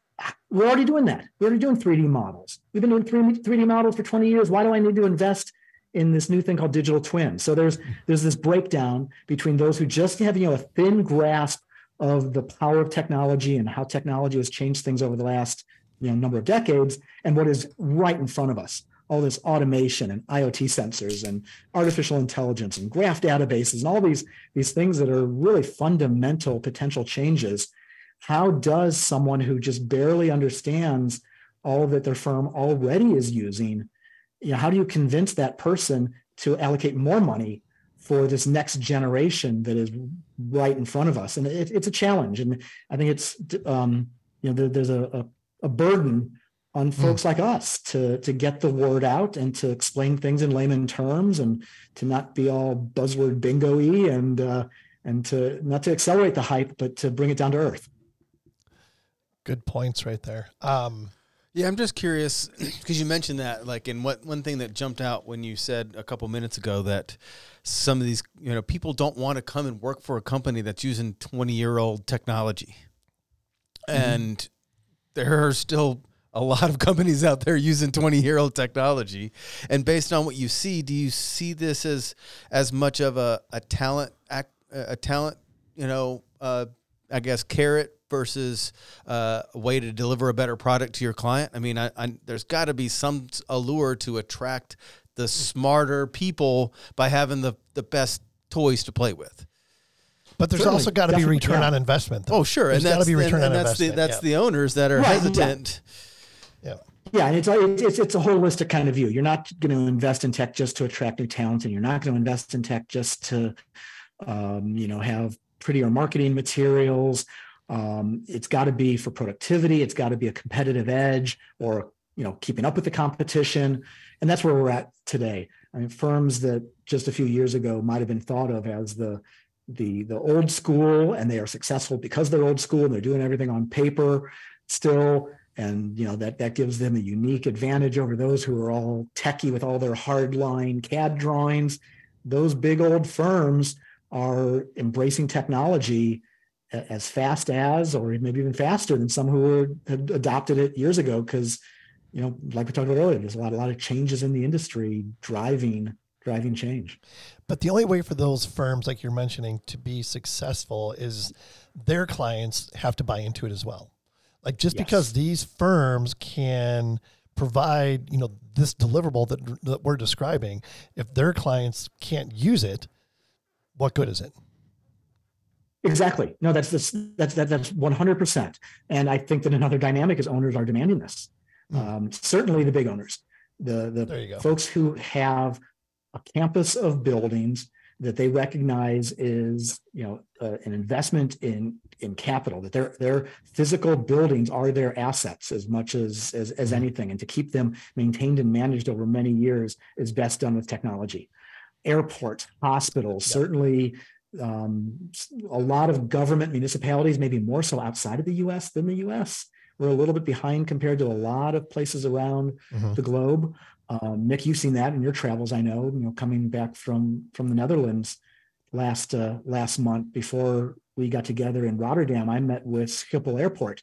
we're already doing that. We're already doing 3d models. We've been doing 3D, 3D models for 20 years. Why do i need to invest in this new thing called digital twin so there's there's this breakdown between those who just have you know a thin grasp of the power of technology and how technology has changed things over the last you know number of decades and what is right in front of us. All this automation and iot sensors and artificial intelligence and graph databases and all these these things that are really fundamental potential changes. How does someone who just barely understands all that their firm already is using you know how do you convince that person to allocate more money for this next generation that is right in front of us? And it, it's a challenge. And i think it's um, you know there, there's a, a, a burden on folks like us to to get the word out and to explain things in layman terms and to not be all buzzword bingo-y and uh, and to not to accelerate the hype but to bring it down to earth. Good points right there. Um, Yeah, I'm just curious *clears throat* because you mentioned that, like, and what one thing that jumped out when you said a couple minutes ago that some of these, you know, people don't want to come and work for a company that's using 20 year old technology, and there are still a lot of *laughs* companies out there using 20 year old technology. And based on what you see, do you see this as as much of a a talent act, a talent, you know, uh, I guess carrot versus uh, a way to deliver a better product to your client? I mean, I, I, there's got to be some allure to attract the smarter people by having the, the best toys to play with. but there's Certainly, also got to be return yeah. on investment. though. Oh, sure, There's and got to that's be and- return and on that's the that's yeah. the owners that are Right, yeah. hesitant. yeah. Yeah, and it's it's it's a holistic kind of view. You're not going to invest in tech just to attract new talent, and you're not going to invest in tech just to, um, you know, have prettier marketing materials. Um, it's got to be for productivity. It's got to be a competitive edge, or you know, keeping up with the competition. And that's where we're at today. I mean, firms that just a few years ago might have been thought of as the the the old school, and they are successful because they're old school and they're doing everything on paper still and you know that that gives them a unique advantage over those who are all techie with all their hardline CAD drawings. Those big old firms are embracing technology as fast as, or maybe even faster than some who had adopted it years ago. Because you know, like we talked about earlier, there's a lot a lot of changes in the industry driving driving change. But the only way for those firms, like you're mentioning, to be successful is their clients have to buy into it as well. Like just Yes. because these firms can provide, you know, this deliverable that, that we're describing, if their clients can't use it, what good is it? Exactly. No, that's that's that's that, that's one hundred percent. And I think that another dynamic is owners are demanding this. Mm. Um, certainly, the big owners, the the There you go. folks who have a campus of buildings that they recognize is you know uh, an investment in in capital that their their physical buildings are their assets as much as, as as anything and to keep them maintained and managed over many years is best done with technology airports hospitals Yeah. certainly um, a lot of government municipalities maybe more so outside of the us than the us we're a little bit behind compared to a lot of places around Mhm. the globe. Um, Nik, you've seen that in your travels, I know. You know, coming back from from the Netherlands last uh, last month before we got together in Rotterdam, I met with Schiphol Airport,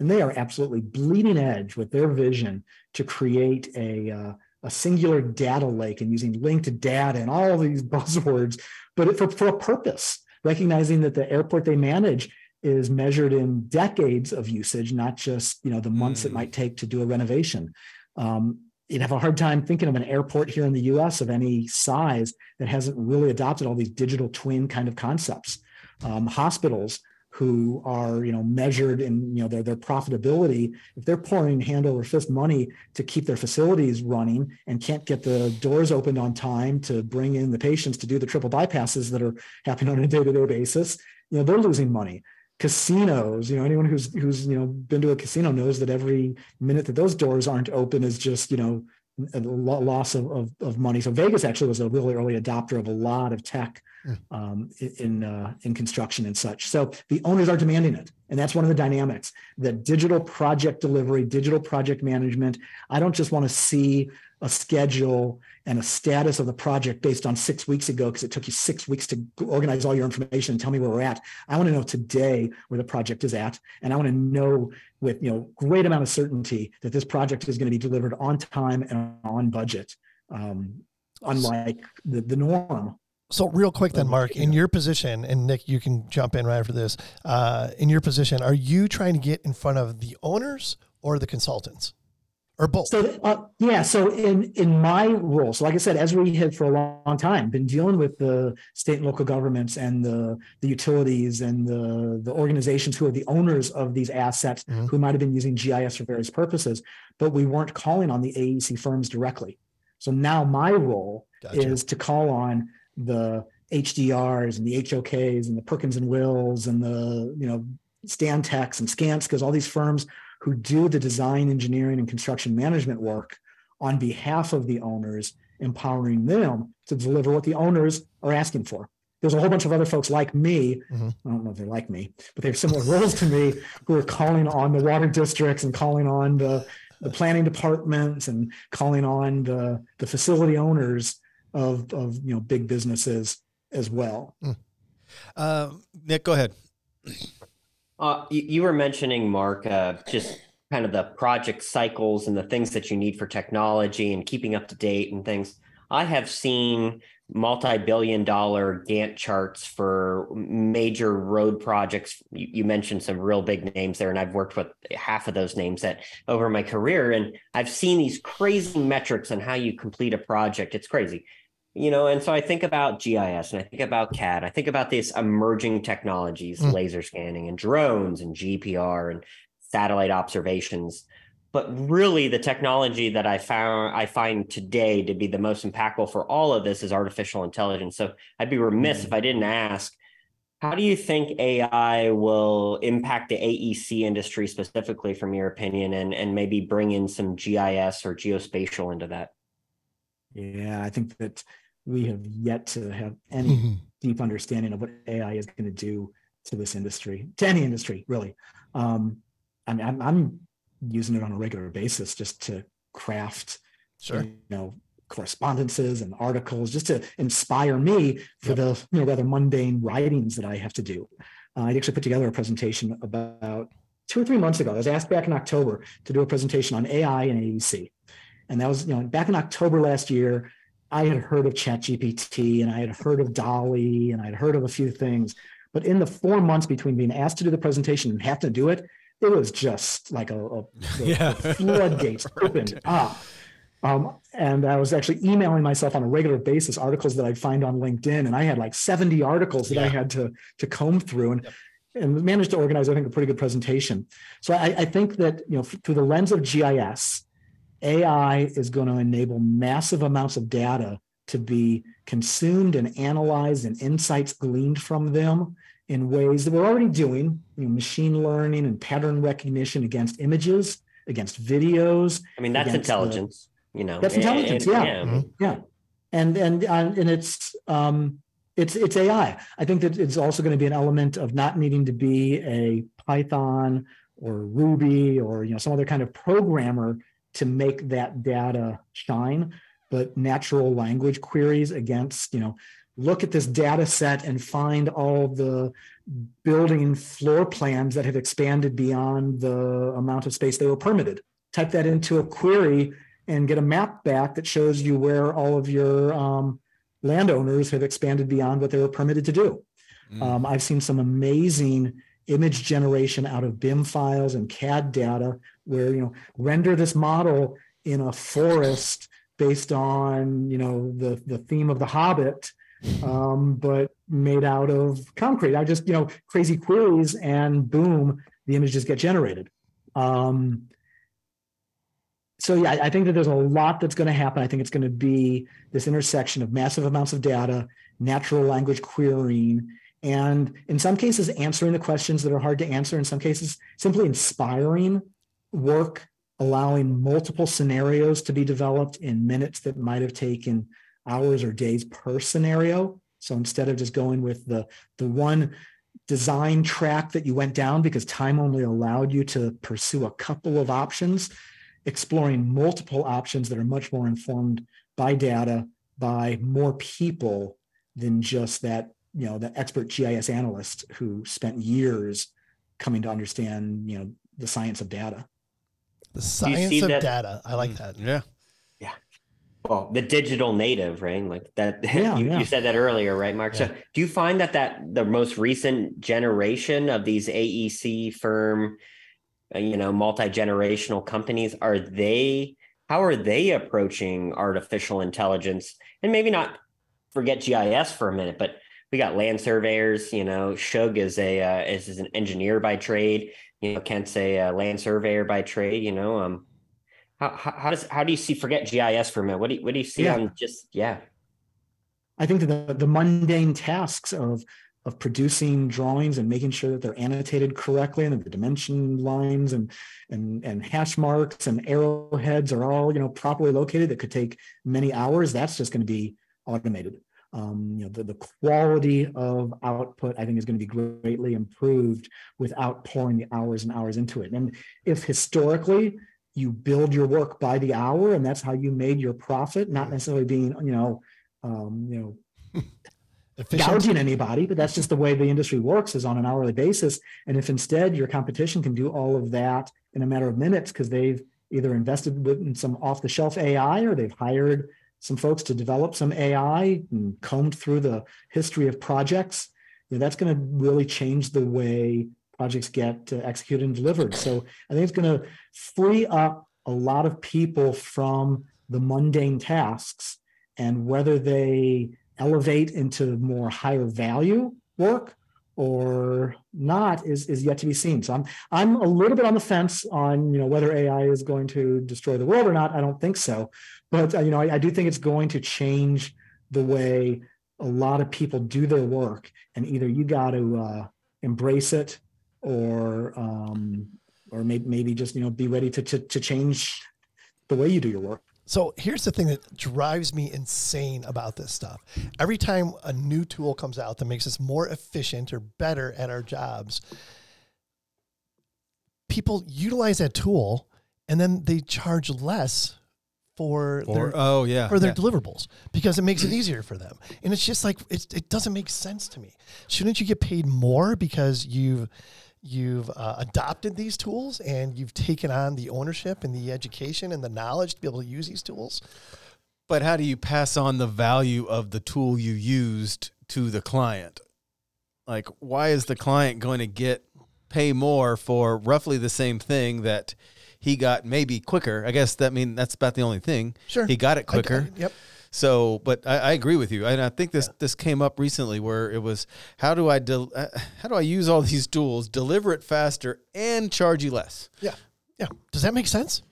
and they are absolutely bleeding edge with their vision to create a uh, a singular data lake and using linked data and all these *laughs* buzzwords, but for for a purpose, recognizing that the airport they manage is measured in decades of usage, not just you know the months it Mm. might take to do a renovation. Um, you'd have a hard time thinking of an airport here in the U.S. of any size that hasn't really adopted all these digital twin kind of concepts. Um, hospitals who are you know measured in you know their their profitability if they're pouring hand over fist money to keep their facilities running and can't get the doors opened on time to bring in the patients to do the triple bypasses that are happening on a day-to-day basis you know they're losing money casinos you know anyone who's who's you know been to a casino knows that every minute that those doors aren't open is just you know a loss of, of, of money so vegas actually was a really early adopter of a lot of tech. Um, in uh, in construction and such so the owners are demanding it and that's one of the dynamics that digital project delivery digital project management i don't just want to see a schedule and a status of the project based on six weeks ago because it took you six weeks to organize all your information and tell me where we're at. I want to know today where the project is at, and I want to know with you know great amount of certainty that this project is going to be delivered on time and on budget, um, unlike the, the norm. So real quick then, Marc, in your position, and Nik, you can jump in right after this. Uh, in your position, are you trying to get in front of the owners or the consultants, or both? So uh, yeah, so in in my role, so like I said, as we have for a long, long time been dealing with the state and local governments and the the utilities and the the organizations who are the owners of these assets Mhm. who might have been using GIS for various purposes, but we weren't calling on the AEC firms directly. So now my role Gotcha. is to call on the HDRs and the HOKs and the Perkins and Wills and the you know Stantec and Scans because all these firms who do the design, engineering, and construction management work on behalf of the owners, empowering them to deliver what the owners are asking for. There's a whole bunch of other folks like me. Mhm. I don't know if they're like me, but they have similar *laughs* roles to me who are calling on the water districts and calling on the, the planning departments and calling on the, the facility owners of, of you know big businesses as well. Uh, Nik, go ahead. Uh, you, you were mentioning, Marc, uh, just kind of the project cycles and the things that you need for technology and keeping up to date and things. I have seen multi-billion dollar Gantt charts for major road projects. You, you mentioned some real big names there, and I've worked with half of those names that over my career, and I've seen these crazy metrics on how you complete a project. It's crazy you know and so i think about gis and i think about cad. I think about these emerging technologies Mm. laser scanning and drones and gpr and satellite observations. But really the technology that i found i find today to be the most impactful for all of this is artificial intelligence. So i'd be remiss if i didn't ask how do you think ai will impact the aec industry specifically from your opinion and and maybe bring in some gis or geospatial into that? Yeah, I think that we have yet to have any deep understanding of what AI is going to do to this industry, to any industry, really. Um, I mean, I'm, I'm using it on a regular basis just to craft, Sure. you know, correspondences and articles, just to inspire me for Yep. the you know rather mundane writings that I have to do. Uh, I actually put together a presentation about two or three months ago. I was asked back in October to do a presentation on AI and AEC, and that was you know back in October last year. I had heard of ChatGPT and I had heard of DALL-E and I'd heard of a few things. But in the four months between being asked to do the presentation and have to do it, it was just like a, a *laughs* Yeah. the floodgates opened *laughs* up. Um, and I was actually emailing myself on a regular basis articles that I'd find on LinkedIn, and I had like 70 articles that I had to to comb through and and managed to organize, I think, a pretty good presentation. So I, I think that you know through the lens of GIS, AI is going to enable massive amounts of data to be consumed and analyzed and insights gleaned from them in ways that we're already doing, you know, machine learning and pattern recognition against images, against videos. i mean that's Against the- intelligence you know That's intelligence, and- yeah. I mean, Yeah, and and and it's um, it's it's AI. I think that it's also going to be an element of not needing to be a Python or Ruby or you know some other kind of programmer to make that data shine, but natural language queries against you know look at this data set and find all the building floor plans that have expanded beyond the amount of space they were permitted. Type that into a query and get a map back that shows you where all of your um, landowners have expanded beyond what they were permitted to do. Mm. Um, I've seen some amazing image generation out of BIM files and CAD data where, you know, render this model in a forest based on, you know, the, the theme of the Hobbit, um, but made out of concrete. I just, you know, crazy queries and boom, the images get generated. Um, so yeah, I- think that there's a lot that's going to happen. I think it's going to be this intersection of massive amounts of data, natural language querying, and in some cases answering the questions that are hard to answer. In some cases, simply inspiring work, allowing multiple scenarios to be developed in minutes that might have taken hours or days per scenario. So instead of just going with the the one design track that you went down because time only allowed you to pursue a couple of options, exploring multiple options that are much more informed by data by more people than just that you know the expert gis analyst who spent years coming to understand you know the science of data The science of that- data. I like that. Yeah. Yeah. Well the digital native right like that *laughs* Yeah, you, yeah. you said that earlier right Marc so do you find that that the most recent generation of these aec firm uh, you know multi-generational companies are they how are they approaching artificial intelligence and maybe not forget gis for a minute but we got land surveyors you know shug is a uh, is, is an engineer by trade you know kent's a uh, land surveyor by trade you know um how, how, how does how do you see forget GIS for a minute? What do you what do you see Yeah. on just yeah I think that the, the mundane tasks of of producing drawings and making sure that they're annotated correctly and that the dimension lines and and and hash marks and arrowheads are all you know properly located that could take many hours that's just going to be automated um, you know the, the quality of output i think is going to be greatly improved without pouring the hours and hours into it and if historically you build your work by the hour and that's how you made your profit not necessarily being you know um, you know *laughs* Efficient. gouging anybody, but that's just the way the industry works is on an hourly basis. And if instead your competition can do all of that in a matter of minutes because they've either invested in some off the shelf AI or they've hired some folks to develop some AI and combed through the history of projects, you know, that's going to really change the way projects get uh, executed and delivered. So I think it's going to free up a lot of people from the mundane tasks and whether they elevate into more higher value work or not is is yet to be seen. So I'm I'm a little bit on the fence on you know whether AI is going to destroy the world or not. I don't think so, but uh, you know I, I do think it's going to change the way a lot of people do their work, and either you got to uh, embrace it or um, or maybe maybe just you know be ready to, to to change the way you do your work. So here's the thing that drives me insane about this stuff. Every time a new tool comes out that makes us more efficient or better at our jobs, people utilize that tool and then they charge less for Or their oh yeah, for their yeah. deliverables because it makes it easier for them. And it's just like it's, it doesn't make sense to me. Shouldn't you get paid more because you've you've uh, adopted these tools and you've taken on the ownership and the education and the knowledge to be able to use these tools? But how do you pass on the value of the tool you used to the client? Like, why is the client going to get pay more for roughly the same thing that he got maybe quicker? I guess that mean that's about the only thing. Sure. he got it I- quicker. I- yep. So, but I, I agree with you, and I think this this came up recently where it was how do I del- uh, how do I use all these tools, deliver it faster, and charge you less? Yeah. Yeah. Does that make sense?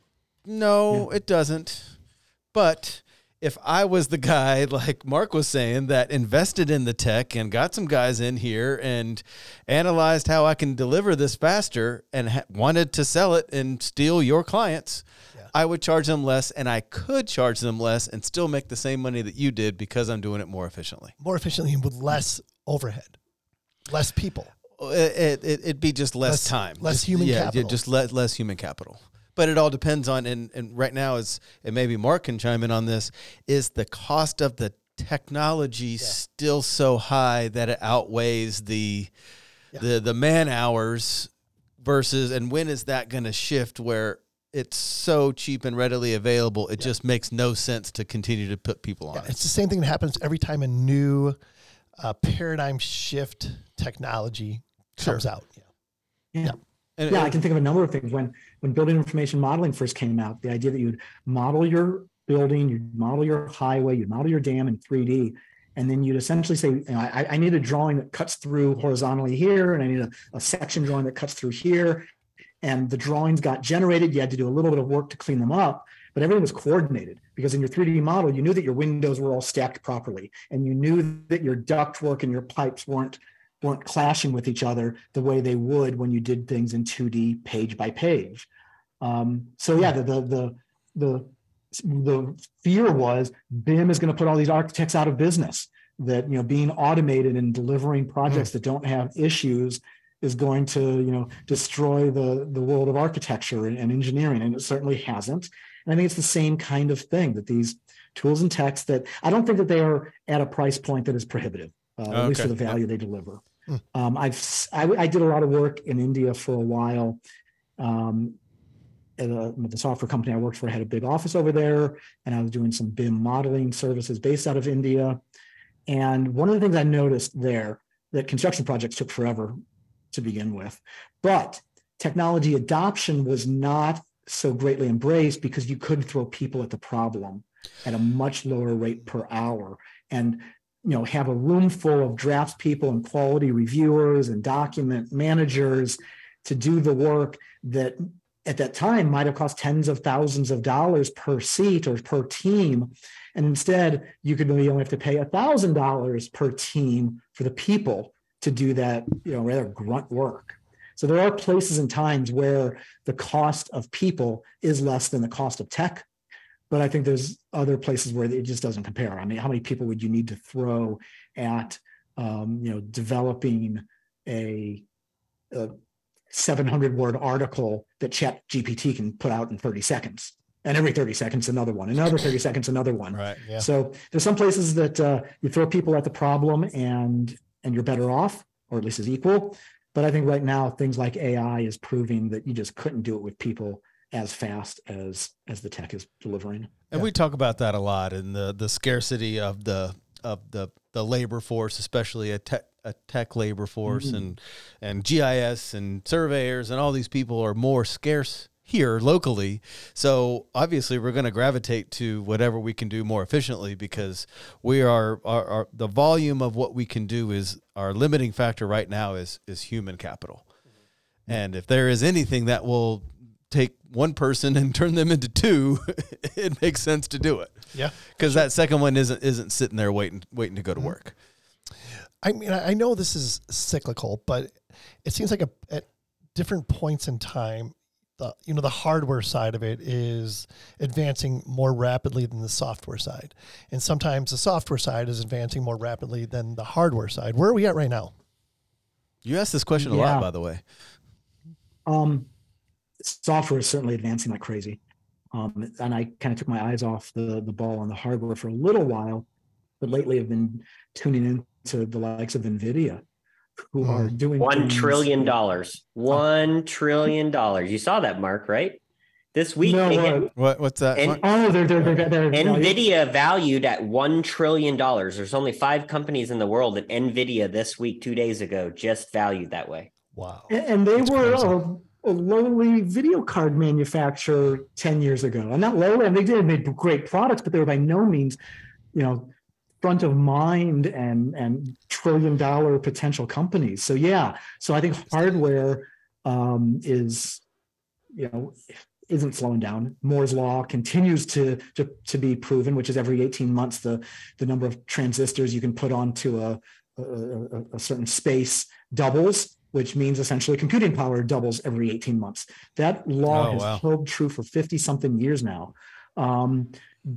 No, it doesn't. But if I was the guy, *laughs* like Marc was saying, that invested in the tech and got some guys in here and analyzed how I can deliver this faster and ha- wanted to sell it and steal your clients, I would charge them less and I could charge them less and still make the same money that you did because I'm doing it more efficiently. More efficiently and with less overhead, less people. Oh, it, it, it'd be just less, Less- time. less Just- human capital. yeah, capital. Just less, less human capital. But it all depends on, and, and right now is, and maybe Marc can chime in on this, is the cost of the technology still so high that it outweighs the, the, the man hours versus, and when is that going to shift where it's so cheap and readily available, it just makes no sense to continue to put people on Yeah, it. it's the same thing that happens every time a new uh, paradigm shift technology comes out. Yeah. Yeah. And- yeah, I can think of a number of things. When when building information modeling first came out, the idea that you'd model your building, you'd model your highway, you'd model your dam in 3D, and then you'd essentially say, you know, I, I need a drawing that cuts through horizontally here, and I need a, a section drawing that cuts through here. And the drawings got generated. You had to do a little bit of work to clean them up, but everything was coordinated because in your 3D model, you knew that your windows were all stacked properly, and you knew that your ductwork and your pipes weren't weren't clashing with each other the way they would when you did things in 2D page by page. Um, so yeah, the the the the the fear was BIM is going to put all these architects out of business. That you know, being automated and delivering projects that don't have issues is going to you know destroy the the world of architecture and, and engineering, and it certainly hasn't. And I think it's the same kind of thing that these tools and techs that I don't think that they are at a price point that is prohibitive, uh, at least for the value they deliver. Um, I've s- I, I did a lot of work in India for a while. Um, at, a, the software company I worked for, I had a big office over there, and I was doing some BIM modeling services based out of India. And one of the things I noticed there that construction projects took forever to begin with, but technology adoption was not so greatly embraced because you could throw people at the problem at a much lower rate per hour. And you know have a room full of drafts people and quality reviewers and document managers to do the work that at that time might have cost tens of thousands of dollars per seat or per team and instead you could maybe only have to pay a thousand dollars per team for the people to do that, you know, rather grunt work. So there are places and times where the cost of people is less than the cost of tech. But I think there's other places where it just doesn't compare. I mean, how many people would you need to throw at, um, you know, developing a, a 700 word article that Chat GPT can put out in 30 seconds? And every 30 seconds, another one, another 30 seconds, another one. Right. Yeah. So there's some places that uh, you throw people at the problem and and you're better off, or at least as equal. But I think right now things like AI is proving that you just couldn't do it with people as fast as as the tech is delivering. And we talk about that a lot and the the scarcity of the of the the labor force, especially a tech a tech labor force Mhm. and and GIS and surveyors and all these people are more scarce here locally. So obviously we're going to gravitate to whatever we can do more efficiently because we are our, the volume of what we can do is our limiting factor right now is is human capital. And if there is anything that will take one person and turn them into two, *laughs* it makes sense to do it Yeah. because that second one isn't isn't sitting there waiting waiting to go to Mm-hmm. work. I mean, I I know this is cyclical, but it seems like a, at different points in time, the you know the hardware side of it is advancing more rapidly than the software side, and sometimes the software side is advancing more rapidly than the hardware side. Where are we at right now? You asked this question a Yeah. lot, by the way. Um, software is certainly advancing like crazy. Um, and I kind of took my eyes off the the ball on the hardware for a little while, but lately I've been tuning into the likes of Nvidia, who are doing One things- trillion dollars. One trillion dollars. You saw that, Marc, right? This week, No, they uh, What what's that? And- Marc? Oh, they're they're they're, they're Nvidia valued at one trillion dollars. There's only five companies in the world, that Nvidia this week, two days ago, just valued that way. Wow. And, and they That's were a, a lowly video card manufacturer 10 years ago. And not lowly, and they did made great products, but they were by no means, you know, front of mind and and trillion dollar potential companies. So yeah. So I think hardware um, is, you know, isn't slowing down. Moore's law continues to, to to be proven, which is every 18 months the the number of transistors you can put onto a a, a, certain space doubles, which means essentially computing power doubles every 18 months. That law Oh, has wow. held true for 50 something years now. Um,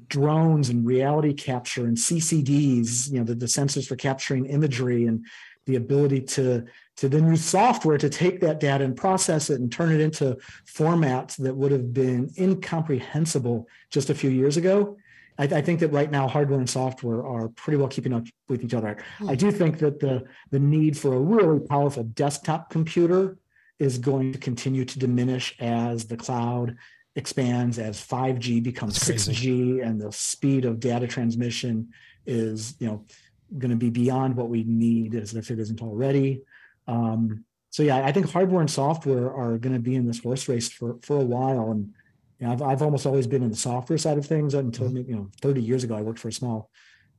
drones and reality capture and CCDs, you know, the, the sensors for capturing imagery and the ability to to then use software to take that data and process it and turn it into formats that would have been incomprehensible just a few years ago. I, I think that right now hardware and software are pretty well keeping up with each other. I hmm. do think that the the need for a really powerful desktop computer is going to continue to diminish as the cloud expands, as 5G becomes 6G, and the speed of data transmission is, you know, going to be beyond what we need as if it isn't already. Um, so yeah, I think hardware and software are going to be in this horse race for for a while, and you know, I've I've almost always been in the software side of things until you know 30 years ago. I worked for a small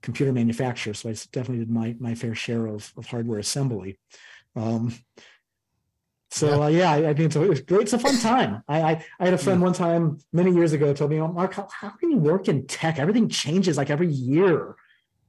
computer manufacturer, so I definitely did my my fair share of of hardware assembly. Um, so uh, yeah, I, I think so. It was great. It's a fun time. I I, I had a friend one time many years ago told me, oh, Marc, how, how can you work in tech? Everything changes like every year.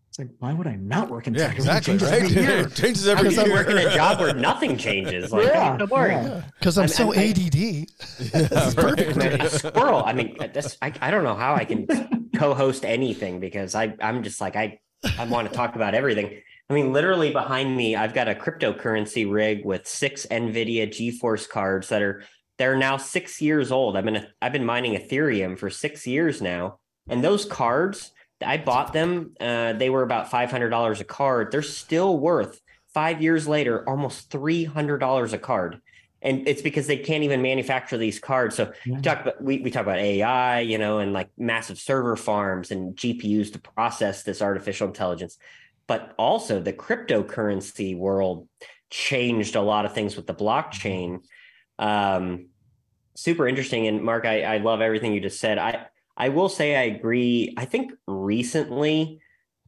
It's like, why would I not work in Yeah, tech? Everything exactly. changes Right? every *laughs* year. It changes every Because I'm year. working a job where *laughs* nothing changes. Like, Yeah, don't worry. yeah. Because *laughs* I'm I'm- so I'm- ADD. Yeah, right. Man, a squirrel. I mean, this, I, I don't know how I can co-host anything because I I'm just like I I want to talk about everything. I mean, literally behind me, I've got a cryptocurrency rig with six NVIDIA GeForce cards that are they're now six years old. I've been I've been mining Ethereum for six years now, and those cards I bought them. Uh, they were about five hundred dollars a card. They're still worth five years later almost three hundred dollars a card, and it's because they can't even manufacture these cards. So Yeah. talk about we, we talk about AI, you know, and like massive server farms and GPUs to process this artificial intelligence. But also the cryptocurrency world changed a lot of things with the blockchain. Um, super interesting. And Marc, I, I love everything you just said. I I will say I agree. I think recently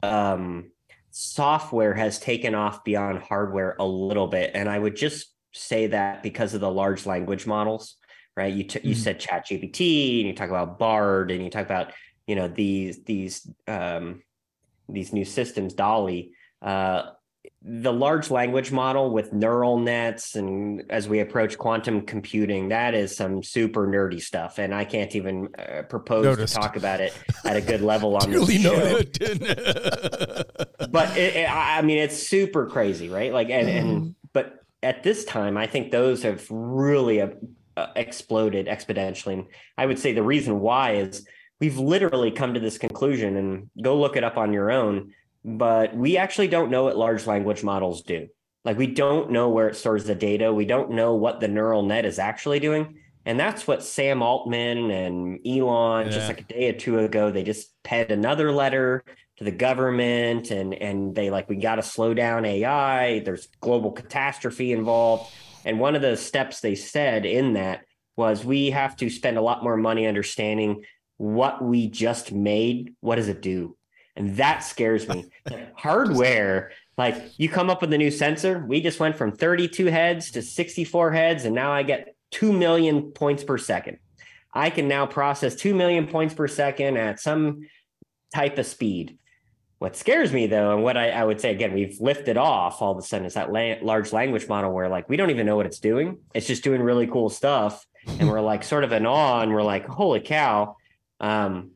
um software has taken off beyond hardware a little bit. And I would just say that because of the large language models right? You t- you Mhm. said Chat GPT, and you talk about Bard, and you talk about you know these these um, these new systems, DALL-E. Uh, the large language model with neural nets and as we approach quantum computing that is some super nerdy stuff and i can't even uh, propose Noticed. to talk about it at a good level on *laughs* this show. *laughs* but it, it- i I mean it's super crazy right like and, and but at this time i think those have really uh, exploded exponentially and i would say the reason why is we've literally come to this conclusion and go look it up on your own but we actually don't know what large language models do. Like we don't know where it stores the data. We don't know what the neural net is actually doing. And that's what sam altman and elon Yeah. just like a day or two ago they just penned another letter to the government and and they like we got to slow down ai there's global catastrophe involved. And one of the steps they said in that was we have to spend a lot more money understanding what we just made what does it do? And that scares me. *laughs* Hardware like you come up with a new sensor we just went from 32 heads to 64 heads and now i get 2 million points per second. I can now process 2 million points per second at some type of speed. What scares me though, and what I, I would say again, we've lifted off all of a sudden is that la- large language model where like we don't even know what it's doing. It's just doing really cool stuff, and we're like sort of in awe, and we're like, holy cow, um,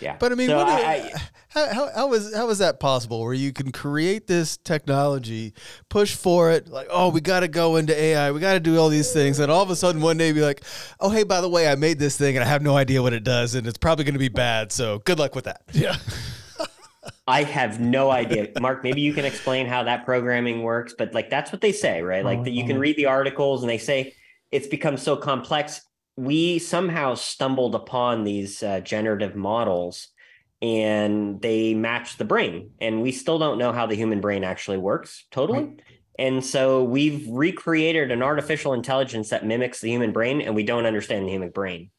yeah. But I mean, So what I- I, how, how, how is how is that possible? Where you can create this technology, push for it, like, oh, we got to go into AI, we got to do all these things, and all of a sudden one day be like, oh, hey, by the way, I made this thing and I have no idea what it does, and it's probably going to be bad. So good luck with that. Yeah. I have no idea. Marc, maybe you can explain how that programming works, but like that's what they say, right? Like that you can Mhm. read the articles and they say it's become so complex. We somehow stumbled upon these uh, generative models and they match the brain, and we still don't know how the human brain actually works totally. And so we've recreated an artificial intelligence that mimics the human brain, and we don't understand the human brain.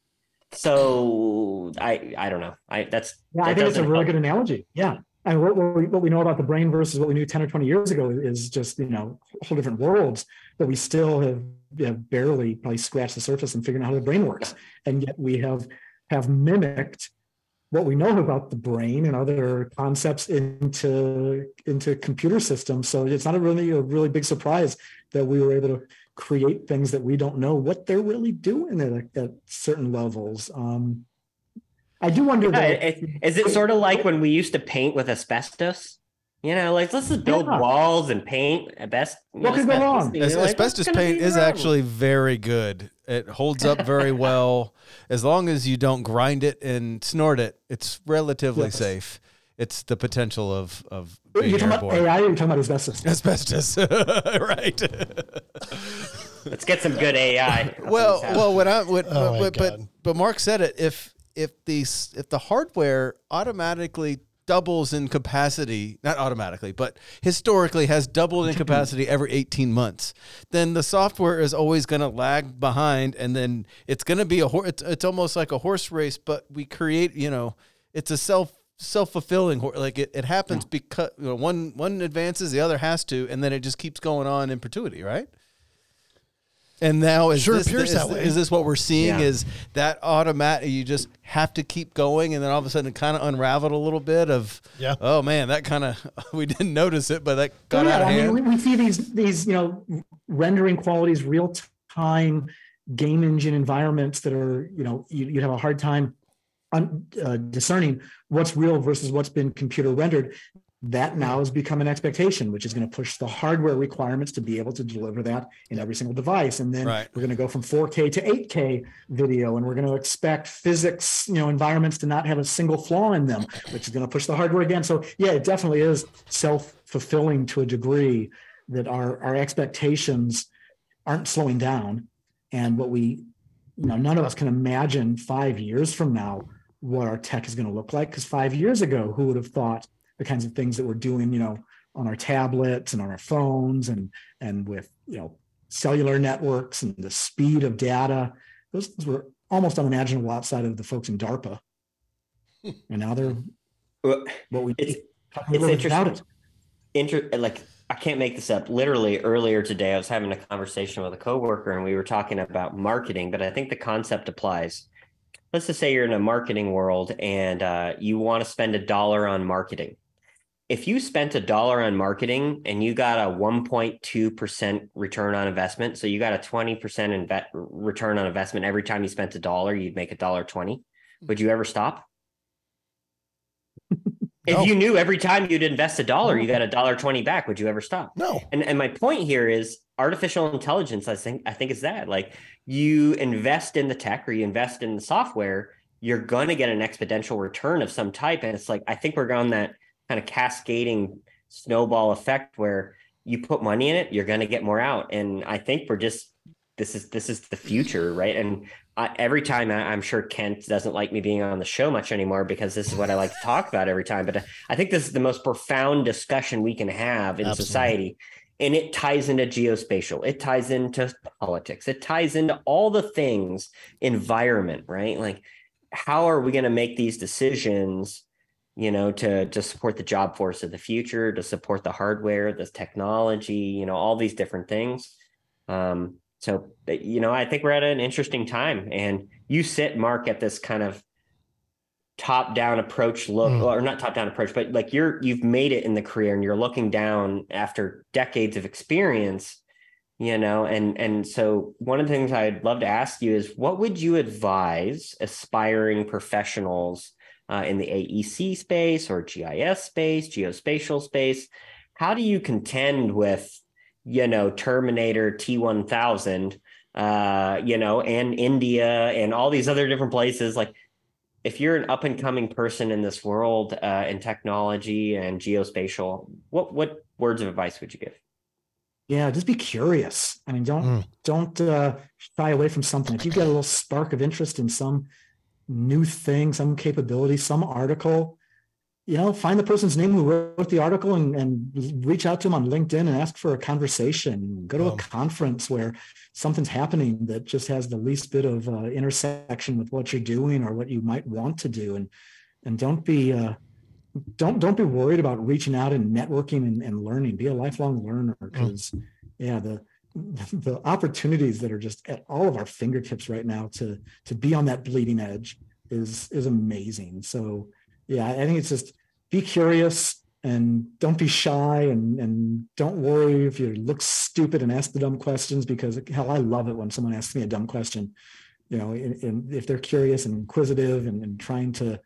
So I I don't know. I that's Yeah, I think it's a really help. good analogy. Yeah. And what, what, we, what we know about the brain versus what we knew 10 or 20 years ago is just, you know, whole different worlds, but we still have barely probably scratched the surface and figured out how the brain works. And yet we have have mimicked what we know about the brain and other concepts into into computer systems. So it's not a really a really big surprise that we were able to create things that we don't know what they're really doing at, at certain levels. Um, I do wonder Yeah, that it- is it sort of like when we used to paint with asbestos? You know, like let's just build Yeah. walls and paint asbestos. What could go wrong? As- asbestos paint is actually very good. It holds up very *laughs* well. As long as you don't grind it and snort it, it's relatively Yes. safe. It's the potential of of being You're talking about. AI or you're talking about asbestos? Asbestos, *laughs* right? *laughs* Let's get some good AI. up well, well, what I what, Oh but, but but Marc said it. If if the if the hardware automatically doubles in capacity, not automatically, but historically has doubled in *clears throat* capacity every 18 months, then the software is always going to lag behind and then it's going to be a horse, it's, it's almost like a horse race, but we create, you know, it's a self self-fulfilling hor- like it, it happens because you know, one one advances the other has to and then it just keeps going on in perpetuity right and now is Sure this, appears is, that way. is this what we're seeing? Yeah. Is that automatic? You just have to keep going, and then all of a sudden it kind of unraveled a little bit. Of Yeah. oh man, that kind of *laughs* we didn't notice it, but that got Oh, out of I hand. mean, we, we see these these you know rendering qualities, real time game engine environments that are you know you, you'd have a hard time un, uh, discerning what's real versus what's been computer rendered. That now has become an expectation, which is going to push the hardware requirements to be able to deliver that in every single device. And then Right. we're going to go from 4K to 8K video, and we're going to expect physics, you know, environments to not have a single flaw in them, which is going to push the hardware again. So yeah, it definitely is self-fulfilling to a degree that our our expectations aren't slowing down, and what we, you know, none of us can imagine five years from now what our tech is going to look like. Because five years ago, who would have thought the kinds of things that we're doing, you know, on our tablets and on our phones and and with you know cellular networks and the speed of data, those things were almost unimaginable outside of the folks in DARPA. *laughs* And now they're Well, what we It's- it's interesting. Inter- like I can't make this up. Literally earlier today, I was having a conversation with a coworker, and we were talking about marketing. But I think the concept applies. Let's just say you're in a marketing world, and uh, you want to spend a dollar on marketing, if you spent a dollar on marketing and you got a 1.2% return on investment, so you got a 20% inve- return on investment every time you spent a dollar, you'd make a dollar 20. Hmm. Would you ever stop? *laughs* No. If you knew every time you'd invest a dollar, you got a dollar 20 back, would you ever stop? No. And and my point here is artificial intelligence. I think I think is that like you invest in the tech or you invest in the software, you're going to get an exponential return of some type. And it's like I think we're going that kind of cascading snowball effect where you put money in it, you're going to get more out. And I think we're just this is this is the future, right? And I, every time I, I'm sure Kent doesn't like me being on the show much anymore because this is what I like to talk about every time. But uh, I think this is the most profound discussion we can have in Absolutely. society and it ties into geospatial it ties into politics it ties into all the things environment right like how are we going to make these decisions you know to to support the job force of the future to support the hardware the technology you know all these different things um so you know i think we're at an interesting time and you sit marc at this kind of top down approach look Mm. or not top down approach but like you're you've made it in the career and you're looking down after decades of experience you know and and so one of the things i'd love to ask you is what would you advise aspiring professionals uh, in the aec space or gis space geospatial space how do you contend with you know terminator t1000 uh you know and india and all these other different places like if you're an up and coming person in this world uh, in technology and geospatial, what what words of advice would you give? Yeah, just be curious. I mean, don't Mm. don't uh, shy away from something. If you get a little spark of interest in some new thing, some capability, some article, you know, find the person's name who wrote the article and, and reach out to them on LinkedIn and ask for a conversation. Go to a conference where something's happening that just has the least bit of uh, intersection with what you're doing or what you might want to do, and and don't be uh, don't don't be worried about reaching out and networking and, and learning. Be a lifelong learner because yeah, the the opportunities that are just at all of our fingertips right now to to be on that bleeding edge is is amazing. So yeah, I think it's just be curious and don't be shy and and don't worry if you look stupid and ask the dumb questions because hell, I love it when someone asks me a dumb question. You know, and, if they're curious and inquisitive and, and trying to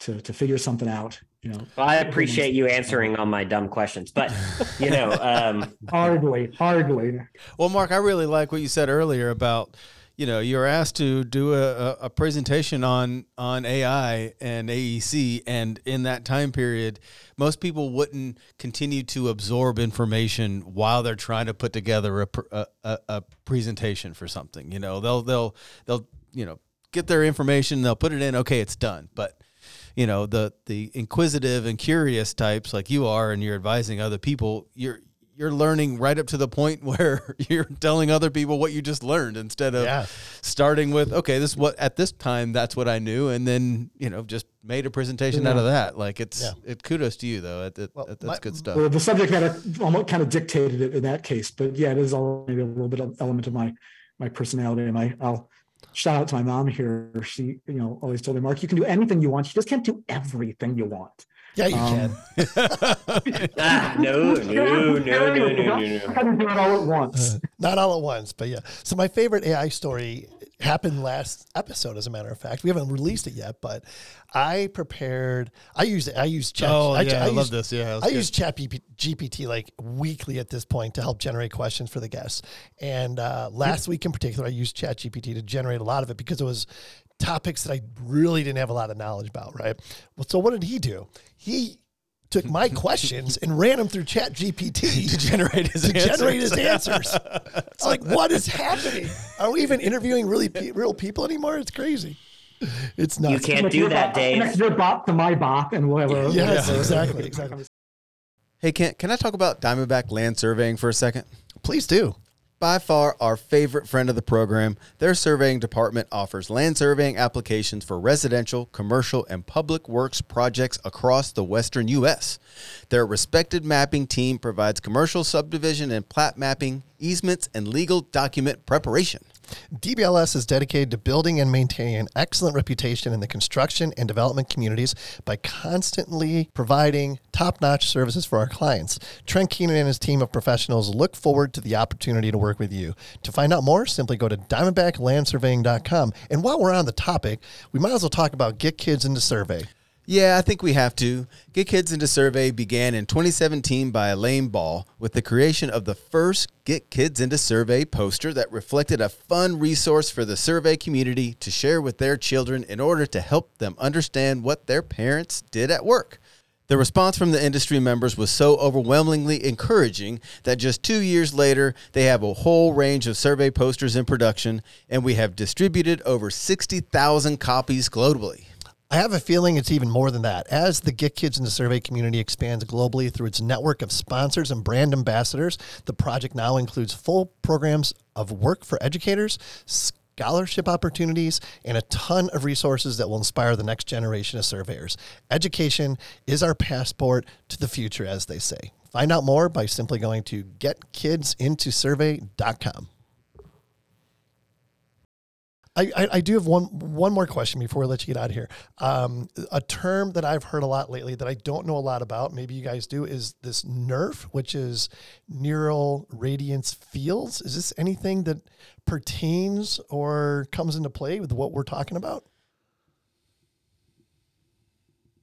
to to figure something out, you know, Well, I appreciate you answering all my dumb questions, but you know, um, *laughs* hardly, hardly. Well, Marc, I really like what you said earlier about, you know, you're asked to do a, a, a presentation on on AI and AEC, and in that time period, most people wouldn't continue to absorb information while they're trying to put together a, a, a presentation for something. You know, they'll they'll they'll you know get their information, they'll put it in, okay, it's done, but you know the the inquisitive and curious types like you are and you're advising other people you're you're learning right up to the point *laughs* where you're telling other people what you just learned instead of Yeah. starting with okay this is what at this time that's what I knew and then you know just made a presentation out of that like it's Yeah. it kudos to you though that, that, Well, that's my- good stuff Well, the subject matter almost kind of dictated it in that case, but yeah, it is all maybe a little bit of element of my my personality. And I, I'll shout out to my mom here. She, you know, always told me, Marc, you can do anything you want. You just can't do everything you want. Yeah, you Um, can. ah, no, no, no, no, no, no, no, You no. gotta do it all at once. Not all at once, but yeah. So my favorite AI story happened last episode, as a matter of fact. We haven't released it yet, but I prepared. I use I use Chat. Oh, yeah, I love use- this. Yeah, I good. use Chat GPT like weekly at this point to help generate questions for the guests. And uh, last week in particular, I used Chat GPT to generate a lot of it because it was topics that I really didn't have a lot of knowledge about. Right. Well, so what did he do? He took my *laughs* questions and ran them through Chat GPT *laughs* to generate his to answers. generate his answers. It's like, what is happening? Are we even interviewing really pe- real people anymore? It's crazy. It's not. You can't do your that, bot- Dave. Connect your bot to my bot, and we'll have a Yes, we'll have a- exactly, exactly. *laughs* hey Kent can I talk about Diamondback land surveying for a second Please do. By far our favorite friend of the program. Their surveying department offers land surveying applications for residential, commercial, and public works projects across the western U.S. Their respected mapping team provides commercial subdivision and plat mapping, easements, and legal document preparation. DBLS is dedicated to building and maintaining an excellent reputation in the construction and development communities by constantly providing top notch services for our clients. Trent Keenan and his team of professionals look forward to the opportunity to work with you. To find out more, simply go to diamondbacklandsurveying.com. And while we're on the topic, we might as well talk about Get Kids into Survey. Yeah, I think we have to. Get Kids into Survey began in 2017 by Elaine Ball with the creation of the first Get Kids into Survey poster that reflected a fun resource for the survey community to share with their children in order to help them understand what their parents did at work. The response from the industry members was so overwhelmingly encouraging that just two years later, they have a whole range of survey posters in production, and we have distributed over 60,000 copies globally. I have a feeling it's even more than that. As the Get Kids in the Survey community expands globally through its network of sponsors and brand ambassadors, the project now includes full programs of work for educators, scholarship opportunities, and a ton of resources that will inspire the next generation of surveyors. Education is our passport to the future, as they say. Find out more by simply going to getkidsintosurvey.com. I, I, I do have one one more question before we let you get out of here. Um, a term that I've heard a lot lately that I don't know a lot about, maybe you guys do, is this NERF, which is neural radiance fields. Is this anything that pertains or comes into play with what we're talking about?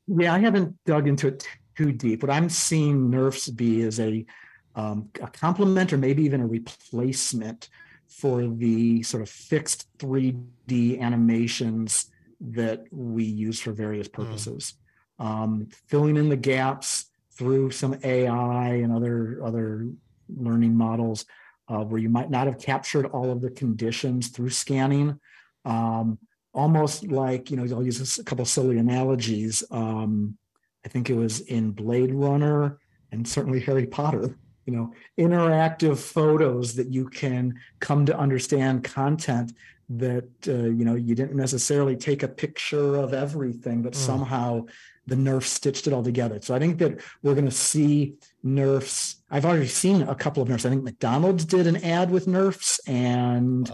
Yeah, I haven't dug into it too deep. What I'm seeing NERFs be is a, um, a complement or maybe even a replacement for the sort of fixed 3D animations that we use for various purposes. Um, filling in the gaps through some AI and other other learning models uh, where you might not have captured all of the conditions through scanning. Um, almost like, you know, I'll use a couple silly analogies. Um, I think it was in Blade Runner and certainly Harry Potter you know interactive photos that you can come to understand content that uh, you know you didn't necessarily take a picture of everything but mm. somehow the nerf stitched it all together. So i think that we're going to see nerfs. I've already seen a couple of nerfs. I think mcdonald's did an ad with nerfs and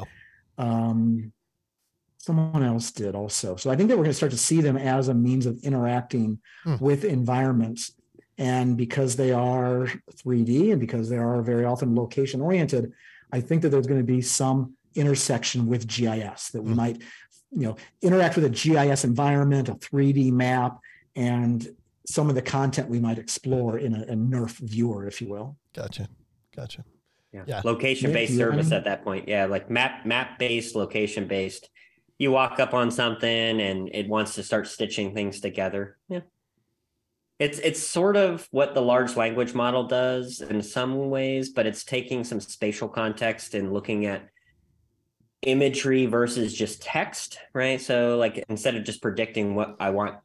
um, someone else did also. So i think that we're going to start to see them as a means of interacting mm. with environments and because they are 3D and because they are very often location oriented, I think that there's going to be some intersection with GIS that we mm might, you know, interact with a GIS environment, a 3D map, and some of the content we might explore in a, a NERF viewer, if you will. Gotcha. Gotcha. Yeah. yeah. Location based service at that point. Yeah. Like map, map based, location based. You walk up on something and it wants to start stitching things together. Yeah. It's it's sort of what the large language model does in some ways, but it's taking some spatial context and looking at imagery versus just text, right? So like instead of just predicting what I want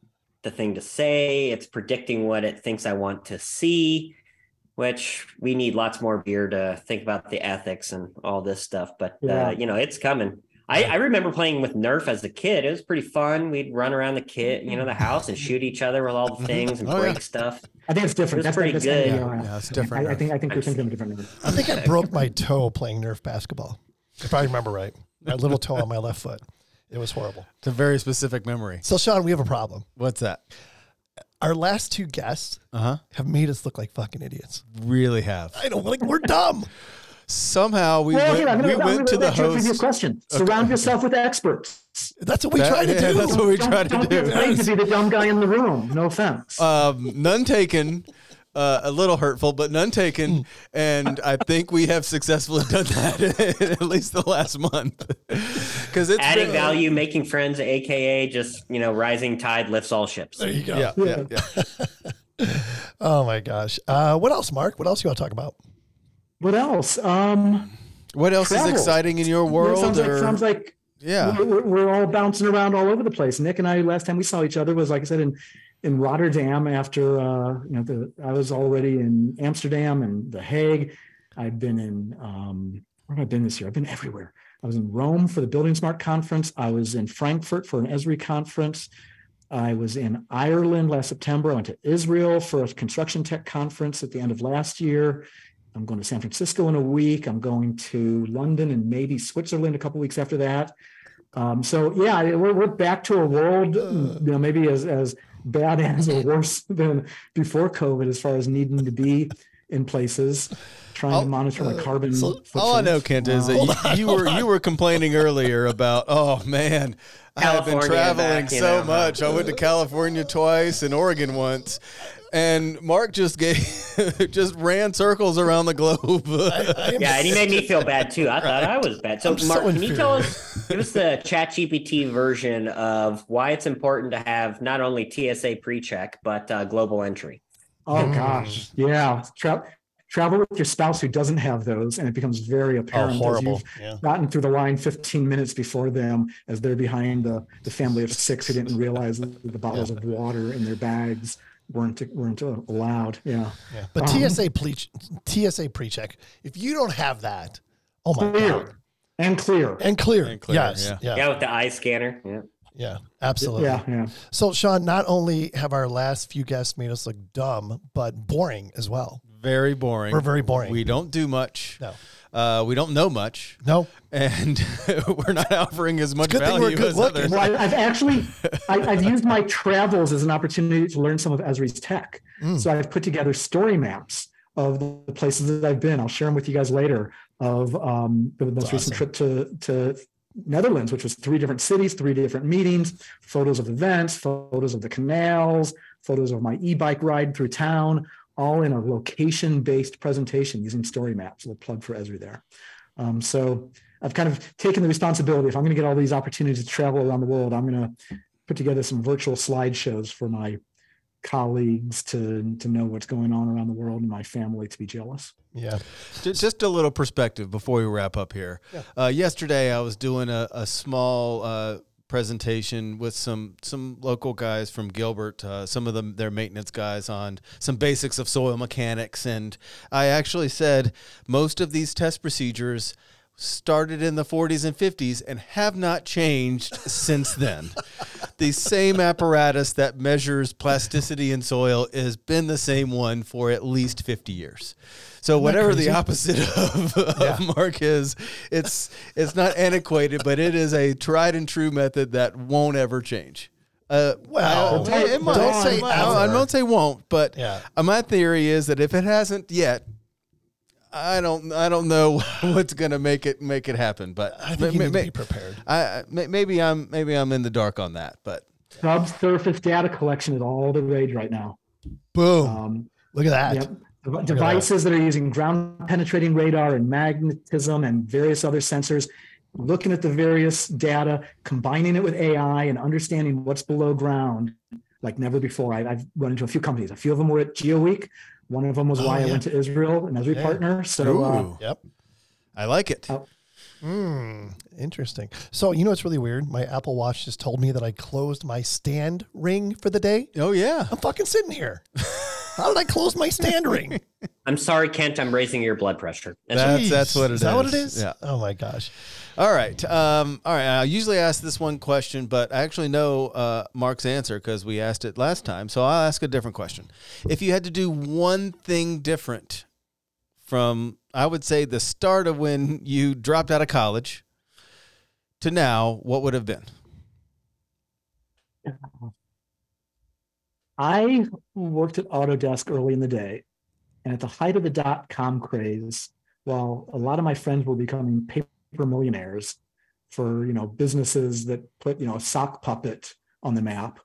the thing to say, it's predicting what it thinks I want to see, which we need lots more beer to think about the ethics and all this stuff. But yeah. uh, you know, it's coming. I, I, remember playing with Nerf as a kid. It was pretty fun. We'd run around the kit, you know, the house and shoot each other with all the *laughs* things and oh, break yeah. stuff. I think it's different. It that's pretty that's good. Yeah, yeah, it's different. I, I, think I think you're thinking of a different. I think I broke my toe playing Nerf basketball, if I remember right. My little toe on my left foot. It was horrible. It's a very specific memory. So, Sean, we have a problem. What's that? Our last two guests uh-huh. have made us look like fucking idiots. Really have. I don't like we're dumb somehow we well, went, gonna, we went to the host. Your question. Okay. Surround yourself with experts. That's what we that, try to yeah, do. That's what we try to don't do. Don't to be the dumb guy in the room. No offense. Um, none taken. Uh, a little hurtful, but none taken. and I think we have successfully *laughs* done that in at least the last month. *laughs* Because it's adding been, value, making friends, aka just you know, rising tide lifts all ships. There you go. Yeah, yeah, yeah. *laughs* oh my gosh. Uh, what else, Mark? What else you want to talk about? What else? Um, what else travel. is exciting in your world? sounds, like, sounds like yeah, we're, we're, all bouncing around all over the place. Nik and I, last time we saw each other was like I said in in Rotterdam. After uh, you know, the, I was already in Amsterdam and The Hague. I've been in um, where have I been this year? I've been everywhere. I was in Rome for the Building Smart conference. I was in Frankfurt for an Esri conference. I was in Ireland last September. I went to Israel for a construction tech conference at the end of last year I'm going to San Francisco in a week. I'm going to London and maybe Switzerland a couple weeks after that. Um, so yeah, we're, we're back to a world, you know, maybe as as bad *laughs* as or worse than before COVID, as far as needing to be in places, trying Oh, to monitor my carbon. All I know, footprint. Kent, is Wow. that you, you were you were complaining earlier about oh man, I've been traveling back, so know, huh? much. I went to California twice and Oregon once. And Marc just gave *laughs* just ran circles around the globe. *laughs* Yeah, and he made me feel bad too. I thought I was bad. So, I'm so Marc, can you tell us, give us the ChatGPT version of why it's important to have not only TSA pre-check but uh, global entry? Oh gosh, yeah. Tra- travel with your spouse who doesn't have those, and it becomes very Oh, apparent as you've Yeah. gotten through the line 15 minutes before them, as they're behind the, the family of six who didn't realize the bottles of water in their bags weren't weren't allowed. Yeah, Yeah. But Um, TSA ple- TSA pre-check. If you don't have that, oh my clear god. and clear. And clear. And clear, yes. yeah. Yeah. Yeah, Yeah. with the eye scanner. Yeah. Absolutely. Yeah, yeah. So Sean, not only have our last few guests made us look dumb, but boring as well. very boring. We're very boring. We don't do much. No. Uh, we don't know much, No. and *laughs* we're not offering as much good value good as looking. others. Well, I, I've actually I, *laughs* I've used my travels as an opportunity to learn some of Esri's tech. Mm. So I've put together story maps of the places that I've been. I'll share them with you guys later. Of um, the most recent awesome. trip to to Netherlands, which was three different cities, three different meetings, photos of events, photos of the canals, photos of my e-bike ride through town, all in a location-based presentation using story maps. We'll plug for Esri there. Um, so I've kind of taken the responsibility. If I'm going to get all these opportunities to travel around the world, I'm going to put together some virtual slideshows for my colleagues to to know what's going on around the world and my family to be jealous. Yeah. Just a little perspective before we wrap up here. Uh, yesterday, I was doing a, a small uh, presentation with some some local guys from Gilbert, uh, some of them their maintenance guys on some basics of soil mechanics, and I actually said most of these test procedures started in the 40s and 50s and have not changed since then. the same apparatus that measures plasticity in soil has been the same one for at least 50 years. So whatever the opposite of, *laughs* of Marc is, it's it's not antiquated, but it is a tried and true method that won't ever change. Uh, Well, I- it might. don't say I, I ever. don't say won't, but Yeah. my theory is that if it hasn't yet, I don't I don't know *laughs* what's gonna make it make it happen. But I think you need ma- to be prepared. I, I- maybe I'm maybe I'm in the dark on that, but Subsurface data collection is all the rage right now. Boom. Um, Look at that. Yep. Dev- Devices that are using ground penetrating radar and magnetism and various other sensors, looking at the various data, combining it with AI and understanding what's below ground like never before. I, I've run into a few companies. A few of them were at GeoWeek. One of them was Oh, why I went to Israel, an Esri Yeah. partner. So uh, Yep. I like it. Oh. Hmm. Interesting. So you know what's really weird? My Apple Watch just told me that I closed my stand ring for the day. Oh yeah, I'm fucking sitting here. *laughs* How did I close my stand ring? *laughs* I'm sorry, Kent. I'm raising your blood pressure. That's That's that's what it is. Is that what it is? Yeah. Oh my gosh. All right. Um, all right. I usually ask this one question, but I actually know uh, Marc's answer because we asked it last time. So I'll ask a different question. If you had to do one thing different from, I would say, the start of when you dropped out of college to now, what would have been? I worked at Autodesk early in the day, and at the height of the dot com craze, while a lot of my friends were becoming paper millionaires for you know businesses that put you know a sock puppet on the map,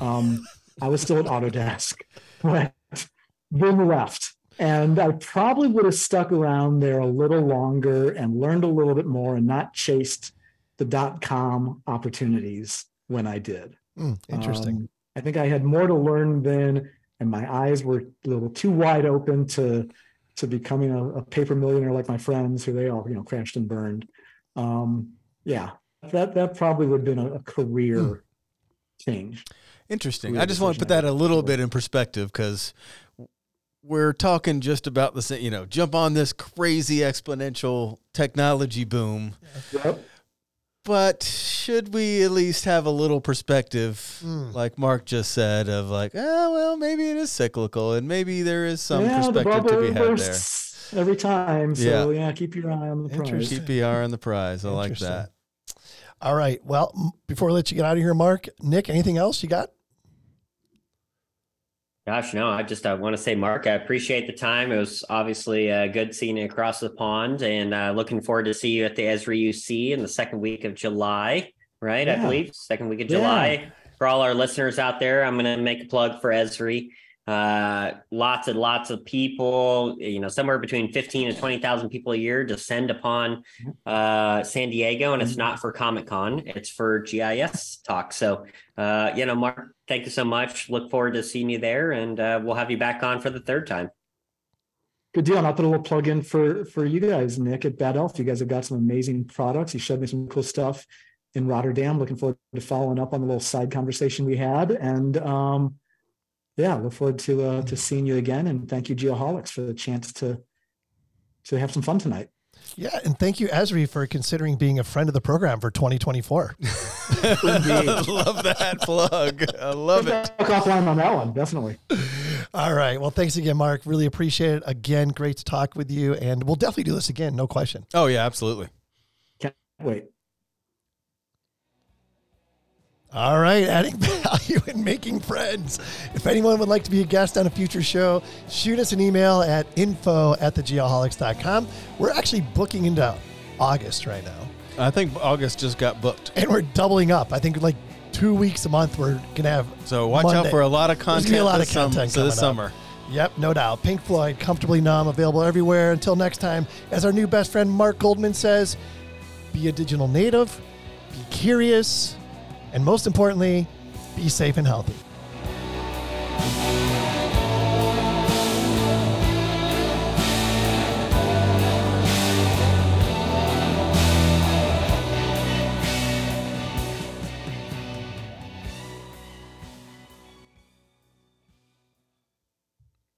um, I was still at Autodesk, *laughs* but then left. And I probably would have stuck around there a little longer and learned a little bit more and not chased the dot com opportunities when I did. Hmm, interesting. Um, I think I had more to learn then, and my eyes were a little too wide open to to becoming a, a paper millionaire like my friends, who they all you know crashed and burned. Um, yeah, that that probably would have been a, a career Hmm. change. Interesting. Weird I just want to put that a little bit in perspective because we're talking just about the same, you know, jump on this crazy exponential technology boom. Yep. But should we at least have a little perspective, Hmm. like Marc just said, of like, oh, well, maybe it is cyclical and maybe there is some Yeah, the perspective to bubble be had there. bursts. every time. So Yeah. yeah, keep your eye on the prize. Interesting. TPR on the prize. I like that. All right. Well, before I let you get out of here, Marc, Nik, anything else you got? Gosh, no, I just uh, want to say, Marc, I appreciate the time. It was obviously uh, good seeing you across the pond and uh, looking forward to see you at the Esri UC in the second week of July, right? I believe second week of Yeah. July. For all our listeners out there, I'm going to make a plug for Esri. Uh, lots and lots of people, you know, somewhere between 15 and 20,000 people a year descend upon uh, San Diego, and it's not for Comic Con, it's for GIS talk. So, uh, you know, Marc, thank you so much. Look forward to seeing you there, and uh, we'll have you back on for the third time. Good deal. And I'll put a little plug in for for you guys, Nik at Bad Elf. You guys have got some amazing products. You showed me some cool stuff in Rotterdam. Looking forward to following up on the little side conversation we had. And um, yeah, look forward to uh, to seeing you again. And thank you, Geoholics, for the chance to to have some fun tonight. Yeah, and thank you, Esri, for considering being a friend of the program for 2024. *laughs* Love that plug. I love it. Talk offline on that one, definitely. All right. Well, thanks again, Marc. Really appreciate it. Again, great to talk with you, and we'll definitely do this again. No question. Oh yeah, absolutely. Can't wait. All right, adding *laughs* value and making friends. If anyone would like to be a guest on a future show, shoot us an email at info at thegeoholics.com. We're actually booking into August right now, I think August just got booked. and we're doubling up. I think like two weeks a month we're going to have. So watch out for a lot of There's content. gonna be a lot of content sum- so this up. summer. Yep, no doubt. Pink Floyd, Comfortably Numb, available everywhere. Until next time, as our new best friend Marc Goldman says, be a digital native, be curious, and most importantly, be safe and healthy.